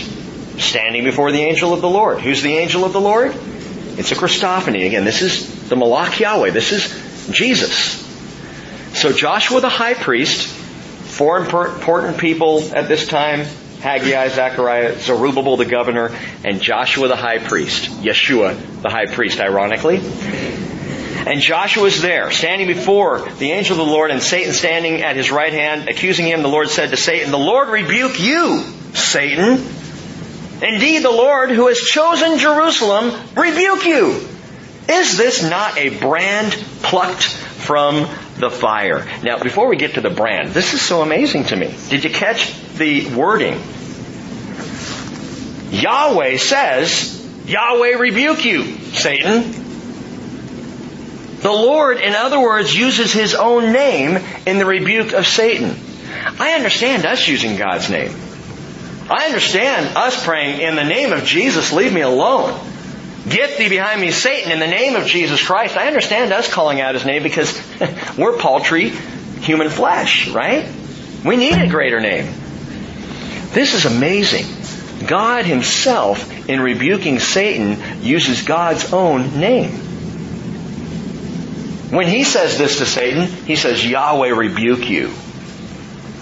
standing before the angel of the Lord. Who's the angel of the Lord? It's a Christophany. Again, this is the Malach Yahweh. This is Jesus. So Joshua the high priest, four important people at this time, Haggai, Zechariah, Zerubbabel the governor, and Joshua the high priest. Yeshua the high priest, ironically. And Joshua is there, standing before the angel of the Lord and Satan standing at his right hand, accusing him. The Lord said to Satan, The Lord rebuke you, Satan. Indeed, the Lord who has chosen Jerusalem rebuke you. Is this not a brand plucked from the fire? Now, before we get to the brand, this is so amazing to me. Did you catch the wording? Yahweh says, Yahweh rebuke you, Satan. The Lord, in other words, uses His own name in the rebuke of Satan. I understand us using God's name. I understand us praying, in the name of Jesus, leave me alone. Get thee behind me, Satan, in the name of Jesus Christ. I understand us calling out his name because we're paltry human flesh, right? We need a greater name. This is amazing. God himself, in rebuking Satan, uses God's own name. When he says this to Satan, he says, Yahweh rebuke you.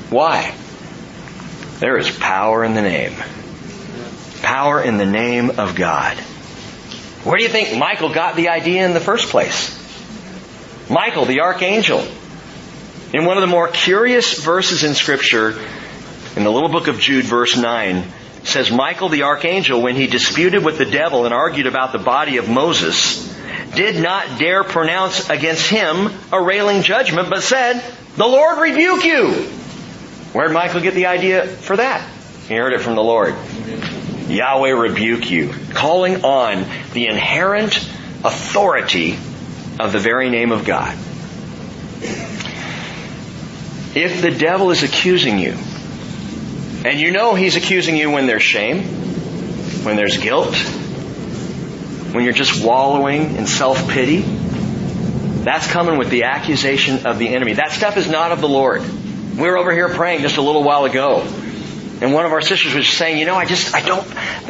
Why? There is power in the name. Power in the name of God. Where do you think Michael got the idea in the first place? Michael, the archangel. In one of the more curious verses in scripture, in the little book of Jude, verse 9, says Michael the archangel, when he disputed with the devil and argued about the body of Moses, did not dare pronounce against him a railing judgment, but said, The Lord rebuke you. Where did Michael get the idea for that? He heard it from the Lord. Yahweh rebuke you. Calling on the inherent authority of the very name of God. If the devil is accusing you, and you know he's accusing you when there's shame, when there's guilt, when you're just wallowing in self-pity, that's coming with the accusation of the enemy. That stuff is not of the Lord. We were over here praying just a little while ago. And one of our sisters was saying, you know, I just, I don't,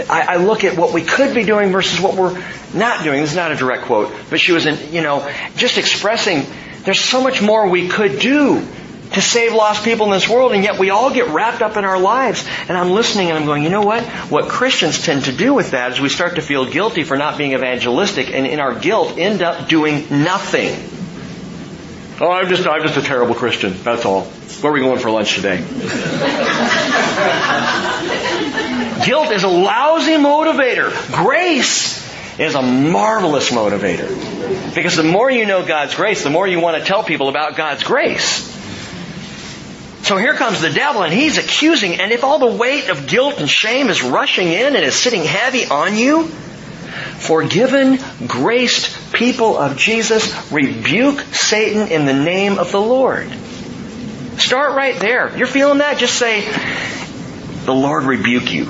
I, I, look at what we could be doing versus what we're not doing. This is not a direct quote, but she was, in, you know, just expressing there's so much more we could do to save lost people in this world, and yet we all get wrapped up in our lives. And I'm listening and I'm going, you know what? What Christians tend to do with that is we start to feel guilty for not being evangelistic, and in our guilt end up doing nothing. Oh, I'm just, I'm just a terrible Christian. That's all. Where are we going for lunch today? Guilt is a lousy motivator. Grace is a marvelous motivator. Because the more you know God's grace, the more you want to tell people about God's grace. So here comes the devil and he's accusing, and if all the weight of guilt and shame is rushing in and is sitting heavy on you, forgiven, graced people of Jesus rebuke Satan in the name of the Lord. Start right there. You're feeling that? Just say, the Lord rebuke you.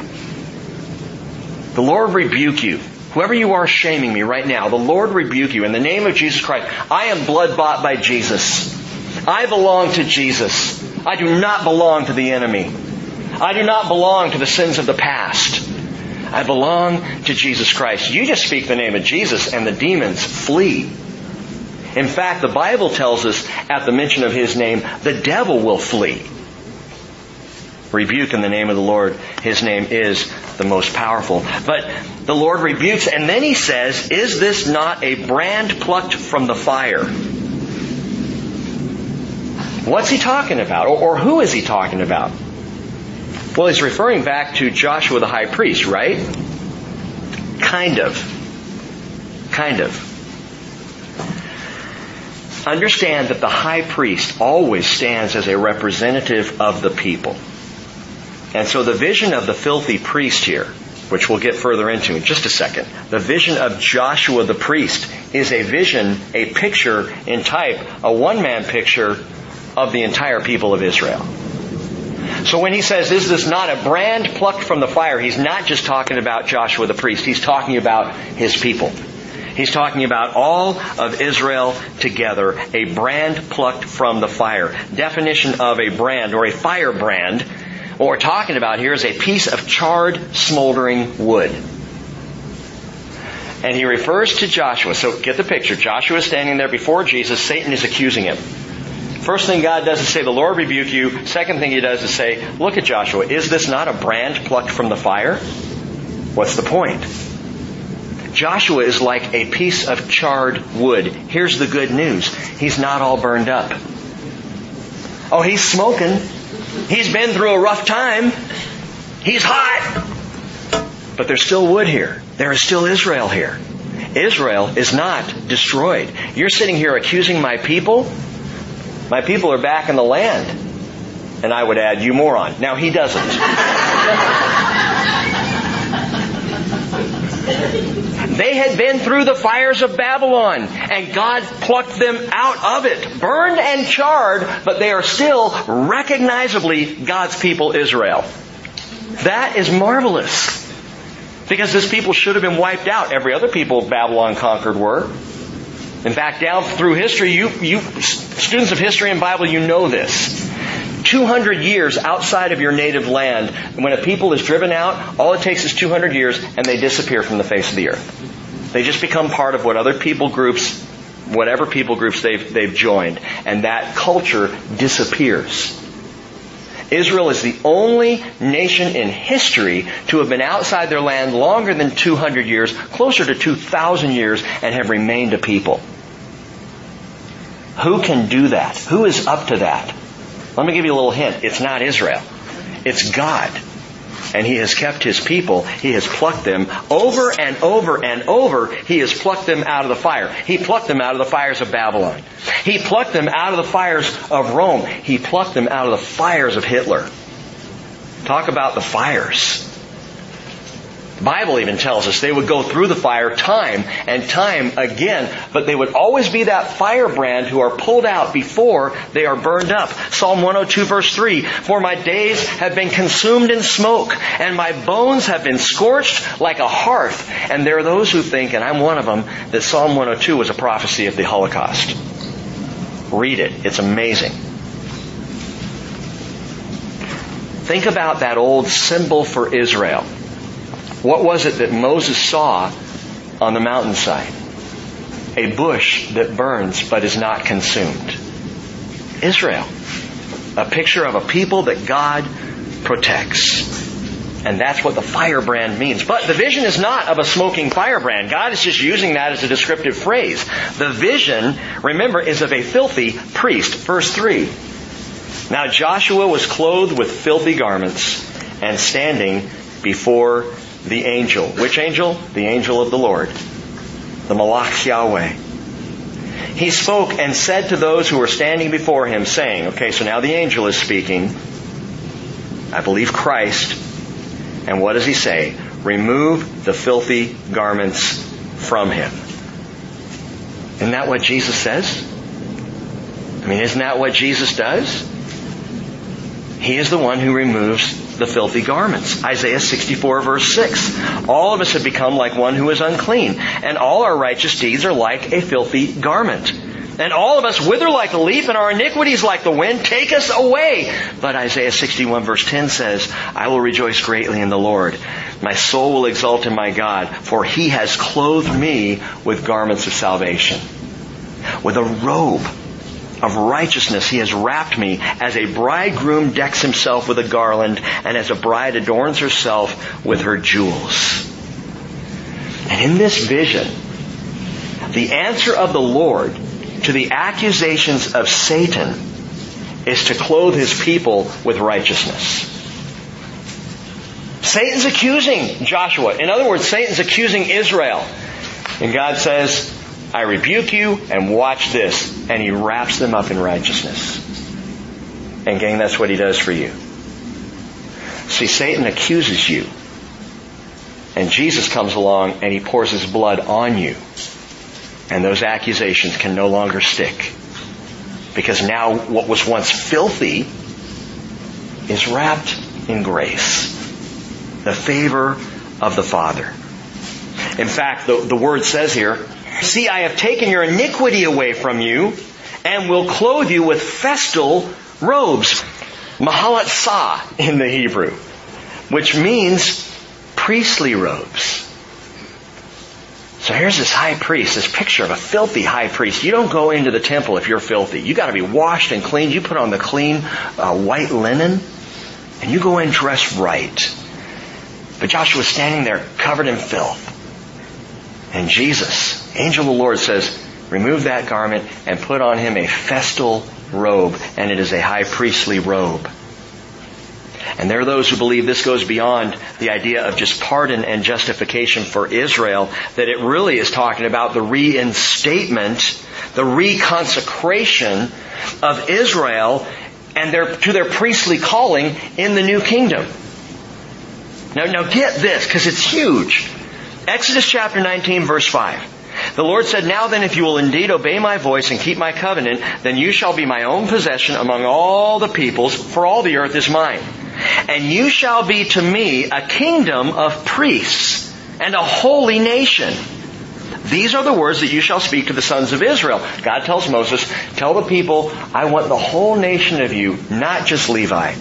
The Lord rebuke you. Whoever you are shaming me right now, the Lord rebuke you in the name of Jesus Christ. I am blood bought by Jesus. I belong to Jesus. I do not belong to the enemy. I do not belong to the sins of the past. I belong to Jesus Christ. You just speak the name of Jesus and the demons flee. In fact, the Bible tells us at the mention of His name, the devil will flee. Rebuke in the name of the Lord. His name is the most powerful. But the Lord rebukes and then He says, is this not a brand plucked from the fire? What's He talking about? Or, or who is He talking about? Well, he's referring back to Joshua the high priest, right? Kind of. Kind of. Understand that the high priest always stands as a representative of the people. And so the vision of the filthy priest here, which we'll get further into in just a second, the vision of Joshua the priest is a vision, a picture in type, a one-man picture of the entire people of Israel. So when he says, is this not a brand plucked from the fire, he's not just talking about Joshua the priest. He's talking about his people. He's talking about all of Israel together, a brand plucked from the fire. Definition of a brand or a firebrand, what we're talking about here is a piece of charred, smoldering wood. And he refers to Joshua. So get the picture. Joshua is standing there before Jesus. Satan is accusing him. First thing God does is say, the Lord rebuke you. Second thing he does is say, look at Joshua. Is this not a brand plucked from the fire? What's the point? Joshua is like a piece of charred wood. Here's the good news. He's not all burned up. Oh, he's smoking. He's been through a rough time. He's hot. But there's still wood here. There is still Israel here. Israel is not destroyed. You're sitting here accusing my people my people are back in the land. And I would add, you moron. Now he doesn't. they had been through the fires of Babylon and God plucked them out of it, burned and charred, but they are still recognizably God's people Israel. That is marvelous. Because this people should have been wiped out. Every other people Babylon conquered were. In fact, down through history, you, you, students of history and Bible, you know this. 200 years outside of your native land, when a people is driven out, all it takes is 200 years and they disappear from the face of the earth. They just become part of what other people groups, whatever people groups they've, they've joined. And that culture disappears. Israel is the only nation in history to have been outside their land longer than 200 years, closer to 2,000 years, and have remained a people. Who can do that? Who is up to that? Let me give you a little hint. It's not Israel. It's God. And He has kept His people. He has plucked them over and over and over. He has plucked them out of the fire. He plucked them out of the fires of Babylon. He plucked them out of the fires of Rome. He plucked them out of the fires of Hitler. Talk about the fires. Bible even tells us they would go through the fire time and time again, but they would always be that firebrand who are pulled out before they are burned up. Psalm 102 verse 3, For my days have been consumed in smoke, and my bones have been scorched like a hearth. And there are those who think, and I'm one of them, that Psalm 102 was a prophecy of the Holocaust. Read it. It's amazing. Think about that old symbol for Israel what was it that Moses saw on the mountainside? A bush that burns but is not consumed. Israel. A picture of a people that God protects. And that's what the firebrand means. But the vision is not of a smoking firebrand. God is just using that as a descriptive phrase. The vision, remember, is of a filthy priest. Verse 3. Now Joshua was clothed with filthy garments and standing before the angel. Which angel? The angel of the Lord. The Malach Yahweh. He spoke and said to those who were standing before him, saying, okay, so now the angel is speaking. I believe Christ. And what does he say? Remove the filthy garments from him. Isn't that what Jesus says? I mean, isn't that what Jesus does? He is the one who removes the filthy garments. Isaiah 64 verse 6. All of us have become like one who is unclean, and all our righteous deeds are like a filthy garment. And all of us wither like a leaf, and our iniquities like the wind take us away. But Isaiah 61 verse 10 says, I will rejoice greatly in the Lord. My soul will exult in my God, for he has clothed me with garments of salvation. With a robe of righteousness he has wrapped me as a bridegroom decks himself with a garland and as a bride adorns herself with her jewels. And in this vision, the answer of the Lord to the accusations of Satan is to clothe his people with righteousness. Satan's accusing Joshua. In other words, Satan's accusing Israel. And God says, I rebuke you and watch this. And he wraps them up in righteousness. And gang, that's what he does for you. See, Satan accuses you. And Jesus comes along and he pours his blood on you. And those accusations can no longer stick. Because now what was once filthy is wrapped in grace. The favor of the Father. In fact, the, the word says here, See, I have taken your iniquity away from you and will clothe you with festal robes. Mahalat sa in the Hebrew, which means priestly robes. So here's this high priest, this picture of a filthy high priest. You don't go into the temple if you're filthy. You gotta be washed and cleaned. You put on the clean uh, white linen and you go in dressed right. But Joshua's standing there covered in filth. And Jesus, angel of the Lord says, remove that garment and put on him a festal robe, and it is a high priestly robe. And there are those who believe this goes beyond the idea of just pardon and justification for Israel, that it really is talking about the reinstatement, the reconsecration of Israel and their, to their priestly calling in the new kingdom. Now, now get this, because it's huge. Exodus chapter 19 verse 5. The Lord said, Now then, if you will indeed obey my voice and keep my covenant, then you shall be my own possession among all the peoples, for all the earth is mine. And you shall be to me a kingdom of priests and a holy nation. These are the words that you shall speak to the sons of Israel. God tells Moses, tell the people, I want the whole nation of you, not just Levi.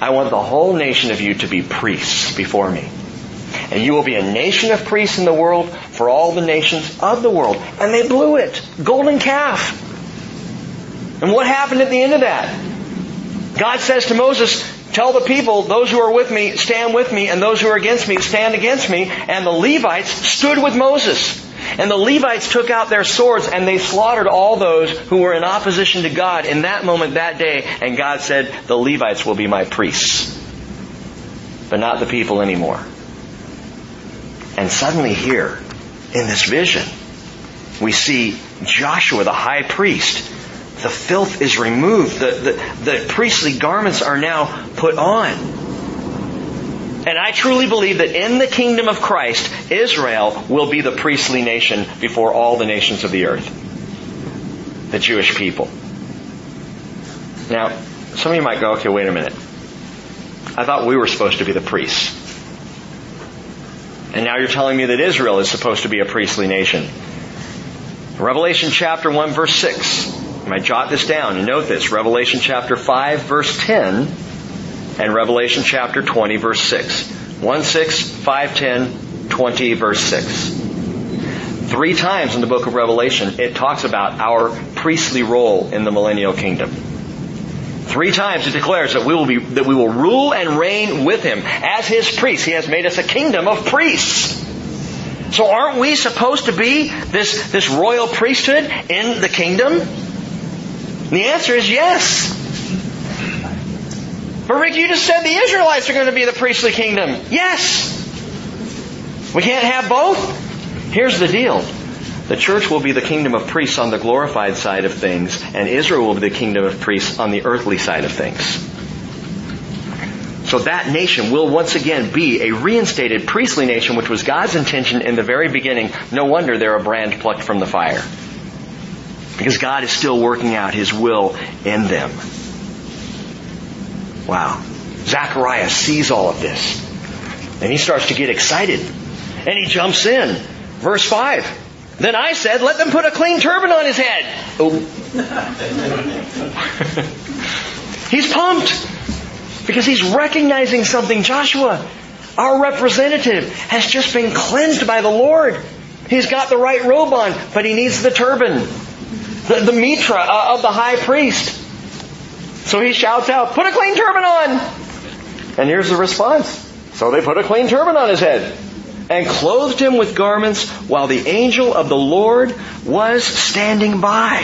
I want the whole nation of you to be priests before me. And you will be a nation of priests in the world for all the nations of the world. And they blew it. Golden calf. And what happened at the end of that? God says to Moses, tell the people, those who are with me, stand with me, and those who are against me, stand against me. And the Levites stood with Moses. And the Levites took out their swords and they slaughtered all those who were in opposition to God in that moment, that day. And God said, the Levites will be my priests. But not the people anymore. And suddenly here, in this vision, we see Joshua, the high priest. The filth is removed. The, the, the priestly garments are now put on. And I truly believe that in the kingdom of Christ, Israel will be the priestly nation before all the nations of the earth. The Jewish people. Now, some of you might go, okay, wait a minute. I thought we were supposed to be the priests. And now you're telling me that Israel is supposed to be a priestly nation. Revelation chapter 1 verse 6. You might jot this down and note this. Revelation chapter 5 verse 10 and Revelation chapter 20 verse 6. 1 6, 5 10, 20 verse 6. Three times in the book of Revelation it talks about our priestly role in the millennial kingdom. Three times it declares that we will be, that we will rule and reign with Him as His priests. He has made us a kingdom of priests. So aren't we supposed to be this, this royal priesthood in the kingdom? the answer is yes. But Rick, you just said the Israelites are going to be the priestly kingdom. Yes. We can't have both? Here's the deal. The church will be the kingdom of priests on the glorified side of things, and Israel will be the kingdom of priests on the earthly side of things. So that nation will once again be a reinstated priestly nation, which was God's intention in the very beginning. No wonder they're a brand plucked from the fire. Because God is still working out His will in them. Wow. Zechariah sees all of this. And he starts to get excited. And he jumps in. Verse 5. Then I said, let them put a clean turban on his head. Oh. he's pumped. Because he's recognizing something. Joshua, our representative, has just been cleansed by the Lord. He's got the right robe on, but he needs the turban. The, the mitra uh, of the high priest. So he shouts out, put a clean turban on! And here's the response. So they put a clean turban on his head and clothed him with garments while the angel of the Lord was standing by.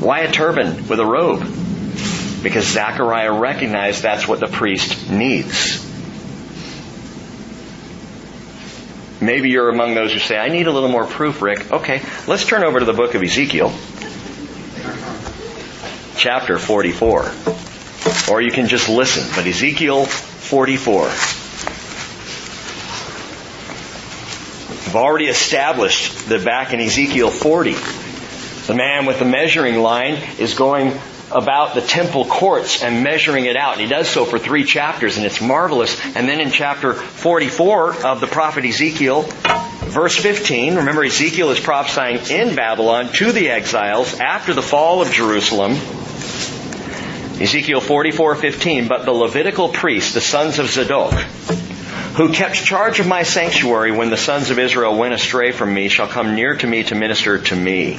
Why a turban with a robe? because Zechariah recognized that's what the priest needs. Maybe you're among those who say, I need a little more proof, Rick. Okay, let's turn over to the book of Ezekiel, chapter 44. Or you can just listen, but Ezekiel 44. I've already established that back in Ezekiel 40, the man with the measuring line is going about the temple courts and measuring it out. And he does so for three chapters and it's marvelous. And then in chapter 44 of the prophet Ezekiel, verse 15, remember Ezekiel is prophesying in Babylon to the exiles after the fall of Jerusalem. Ezekiel 44:15, but the Levitical priests, the sons of Zadok, who kept charge of my sanctuary when the sons of Israel went astray from me, shall come near to me to minister to me.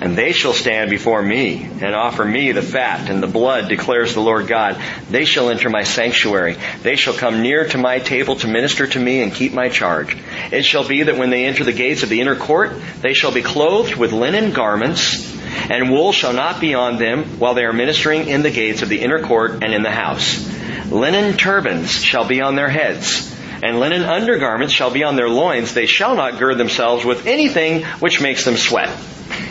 And they shall stand before me and offer me the fat and the blood, declares the Lord God. They shall enter my sanctuary. They shall come near to my table to minister to me and keep my charge. It shall be that when they enter the gates of the inner court, they shall be clothed with linen garments, and wool shall not be on them while they are ministering in the gates of the inner court and in the house. Linen turbans shall be on their heads and linen undergarments shall be on their loins. They shall not gird themselves with anything which makes them sweat.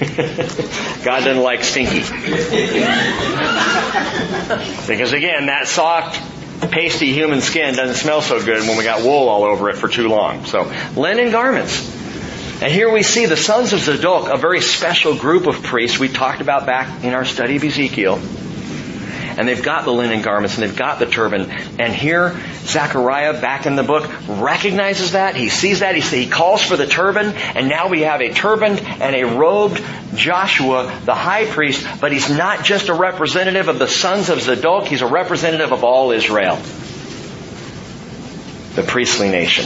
God doesn't like stinky. because again, that soft, pasty human skin doesn't smell so good when we got wool all over it for too long. So, linen garments. And here we see the sons of Zadok, a very special group of priests we talked about back in our study of Ezekiel and they've got the linen garments and they've got the turban. And here, Zechariah, back in the book, recognizes that. He sees that. He, he calls for the turban, and now we have a turbaned and a robed Joshua, the high priest, but he's not just a representative of the sons of Zadok, he's a representative of all Israel. The priestly nation.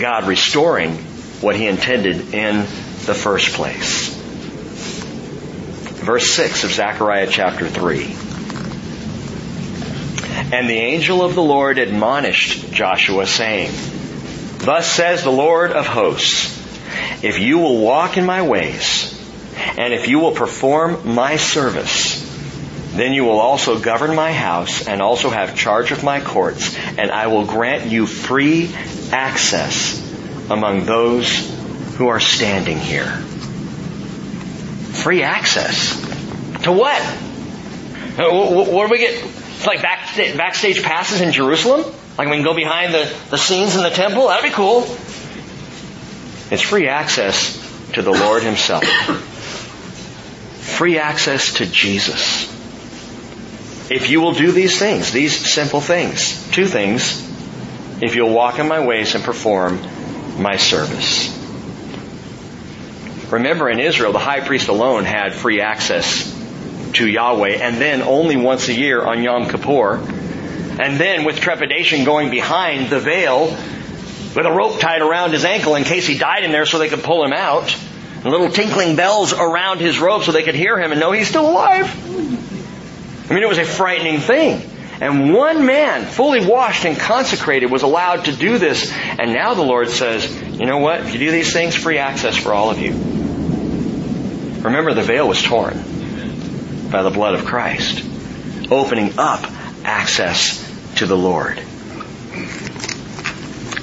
God restoring what he intended in the first place. Verse 6 of Zechariah chapter 3. And the angel of the Lord admonished Joshua, saying, Thus says the Lord of hosts, if you will walk in my ways, and if you will perform my service, then you will also govern my house and also have charge of my courts, and I will grant you free access among those who are standing here. Free access. To what? Uh, what do we get? Like backstage passes in Jerusalem. Like we can go behind the, the scenes in the temple. That'd be cool. It's free access to the Lord Himself. Free access to Jesus. If you will do these things, these simple things, two things, if you'll walk in my ways and perform my service. Remember in Israel, the high priest alone had free access to Yahweh, and then only once a year on Yom Kippur, and then with trepidation going behind the veil with a rope tied around his ankle in case he died in there so they could pull him out, and little tinkling bells around his robe so they could hear him and know he's still alive. I mean, it was a frightening thing. And one man, fully washed and consecrated, was allowed to do this. And now the Lord says, you know what? If you do these things, free access for all of you. Remember, the veil was torn. by the blood of Christ, opening up access to the Lord.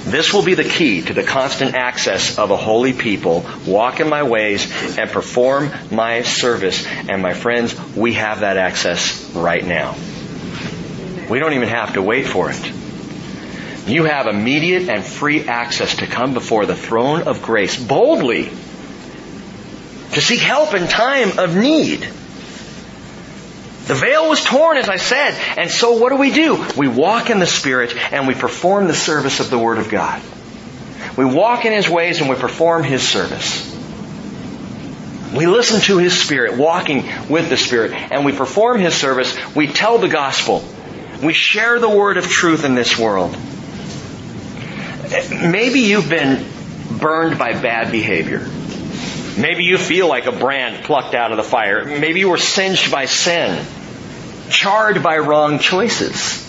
This will be the key to the constant access of a holy people, walk in my ways, and perform my service. And my friends, we have that access right now. We don't even have to wait for it. You have immediate and free access to come before the throne of grace boldly to seek help in time of need. The veil was torn, as I said, and so what do we do? We walk in the Spirit and we perform the service of the Word of God. We walk in His ways and we perform His service. We listen to His Spirit, walking with the Spirit, and we perform His service. We tell the gospel. We share the word of truth in this world. Maybe you've been burned by bad behavior. Maybe you feel like a brand plucked out of the fire. Maybe you were singed by sin, charred by wrong choices.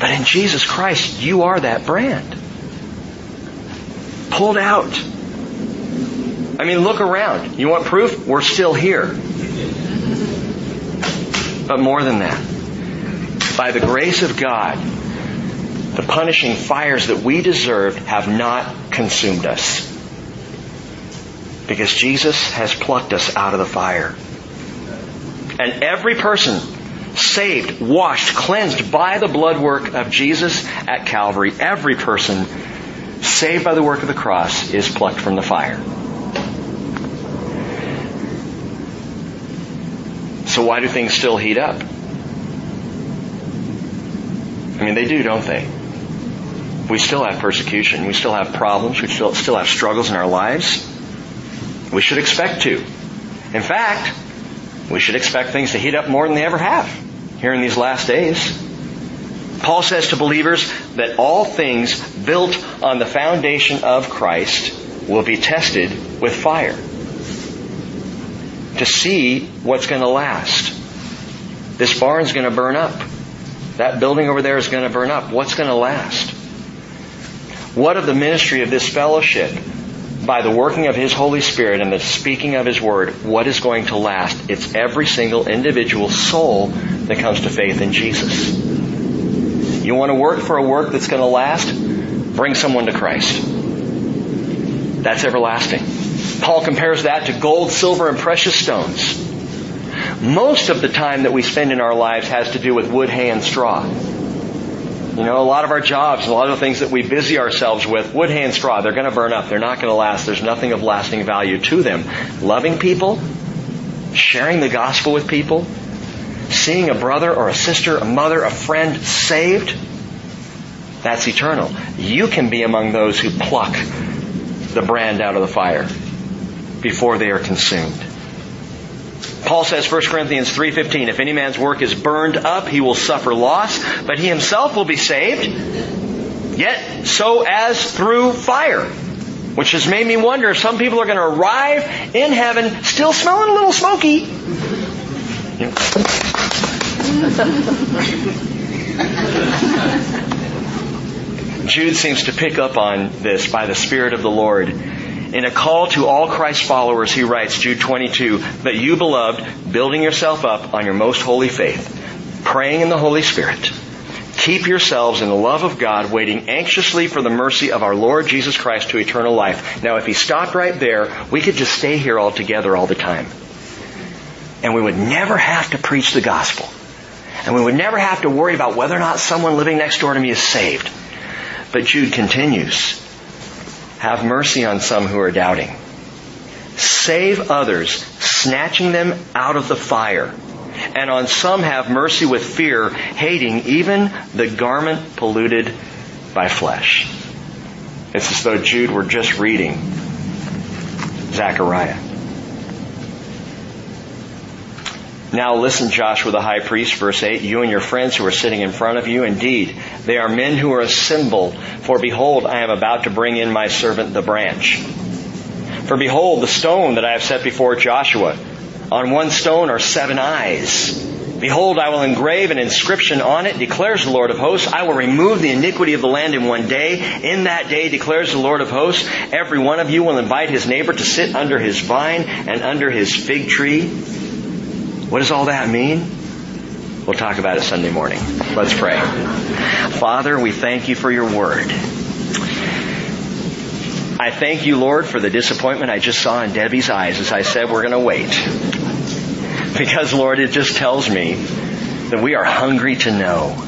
But in Jesus Christ, you are that brand. Pulled out. I mean, look around. You want proof? We're still here. But more than that, by the grace of God, the punishing fires that we deserved have not consumed us because Jesus has plucked us out of the fire. And every person saved, washed, cleansed by the blood work of Jesus at Calvary, every person saved by the work of the cross is plucked from the fire. So why do things still heat up? I mean, they do, don't they? We still have persecution. We still have problems. We still, still have struggles in our lives. We should expect to. In fact, we should expect things to heat up more than they ever have here in these last days. Paul says to believers that all things built on the foundation of Christ will be tested with fire to see what's going to last. This barn's going to burn up. That building over there is going to burn up. What's going to last? What of the ministry of this fellowship by the working of His Holy Spirit and the speaking of His Word, what is going to last? It's every single individual soul that comes to faith in Jesus. You want to work for a work that's going to last? Bring someone to Christ. That's everlasting. Paul compares that to gold, silver, and precious stones. Most of the time that we spend in our lives has to do with wood, hay, and straw. You know, a lot of our jobs, a lot of the things that we busy ourselves with, wood, hay, and straw, they're going to burn up. They're not going to last. There's nothing of lasting value to them. Loving people, sharing the gospel with people, seeing a brother or a sister, a mother, a friend saved, that's eternal. You can be among those who pluck the brand out of the fire before they are consumed. Paul says 1 Corinthians 3:15 if any man's work is burned up he will suffer loss but he himself will be saved yet so as through fire. Which has made me wonder if some people are going to arrive in heaven still smelling a little smoky. Jude seems to pick up on this by the Spirit of the Lord in a call to all Christ followers, he writes, Jude 22, But you, beloved, building yourself up on your most holy faith, praying in the Holy Spirit, keep yourselves in the love of God, waiting anxiously for the mercy of our Lord Jesus Christ to eternal life. Now, if he stopped right there, we could just stay here all together all the time. And we would never have to preach the gospel. And we would never have to worry about whether or not someone living next door to me is saved. But Jude continues, have mercy on some who are doubting. Save others, snatching them out of the fire. And on some have mercy with fear, hating even the garment polluted by flesh. It's as though Jude were just reading Zechariah. Now listen, Joshua the high priest, verse 8, you and your friends who are sitting in front of you, indeed, they are men who are a symbol. For behold, I am about to bring in my servant the branch. For behold, the stone that I have set before Joshua. On one stone are seven eyes. Behold, I will engrave an inscription on it, declares the Lord of hosts. I will remove the iniquity of the land in one day. In that day, declares the Lord of hosts, every one of you will invite his neighbor to sit under his vine and under his fig tree What does all that mean? We'll talk about it Sunday morning. Let's pray. Father, we thank you for your word. I thank you, Lord, for the disappointment I just saw in Debbie's eyes as I said we're going to wait. Because, Lord, it just tells me that we are hungry to know.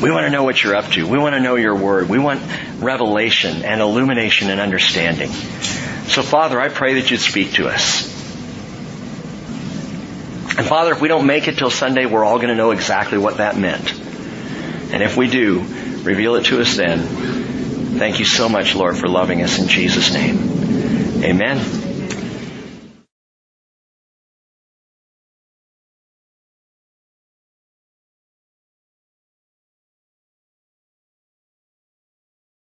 We want to know what you're up to. We want to know your word. We want revelation and illumination and understanding. So, Father, I pray that you'd speak to us. And Father, if we don't make it till Sunday, we're all going to know exactly what that meant. And if we do, reveal it to us then. Thank you so much, Lord, for loving us in Jesus' name. Amen.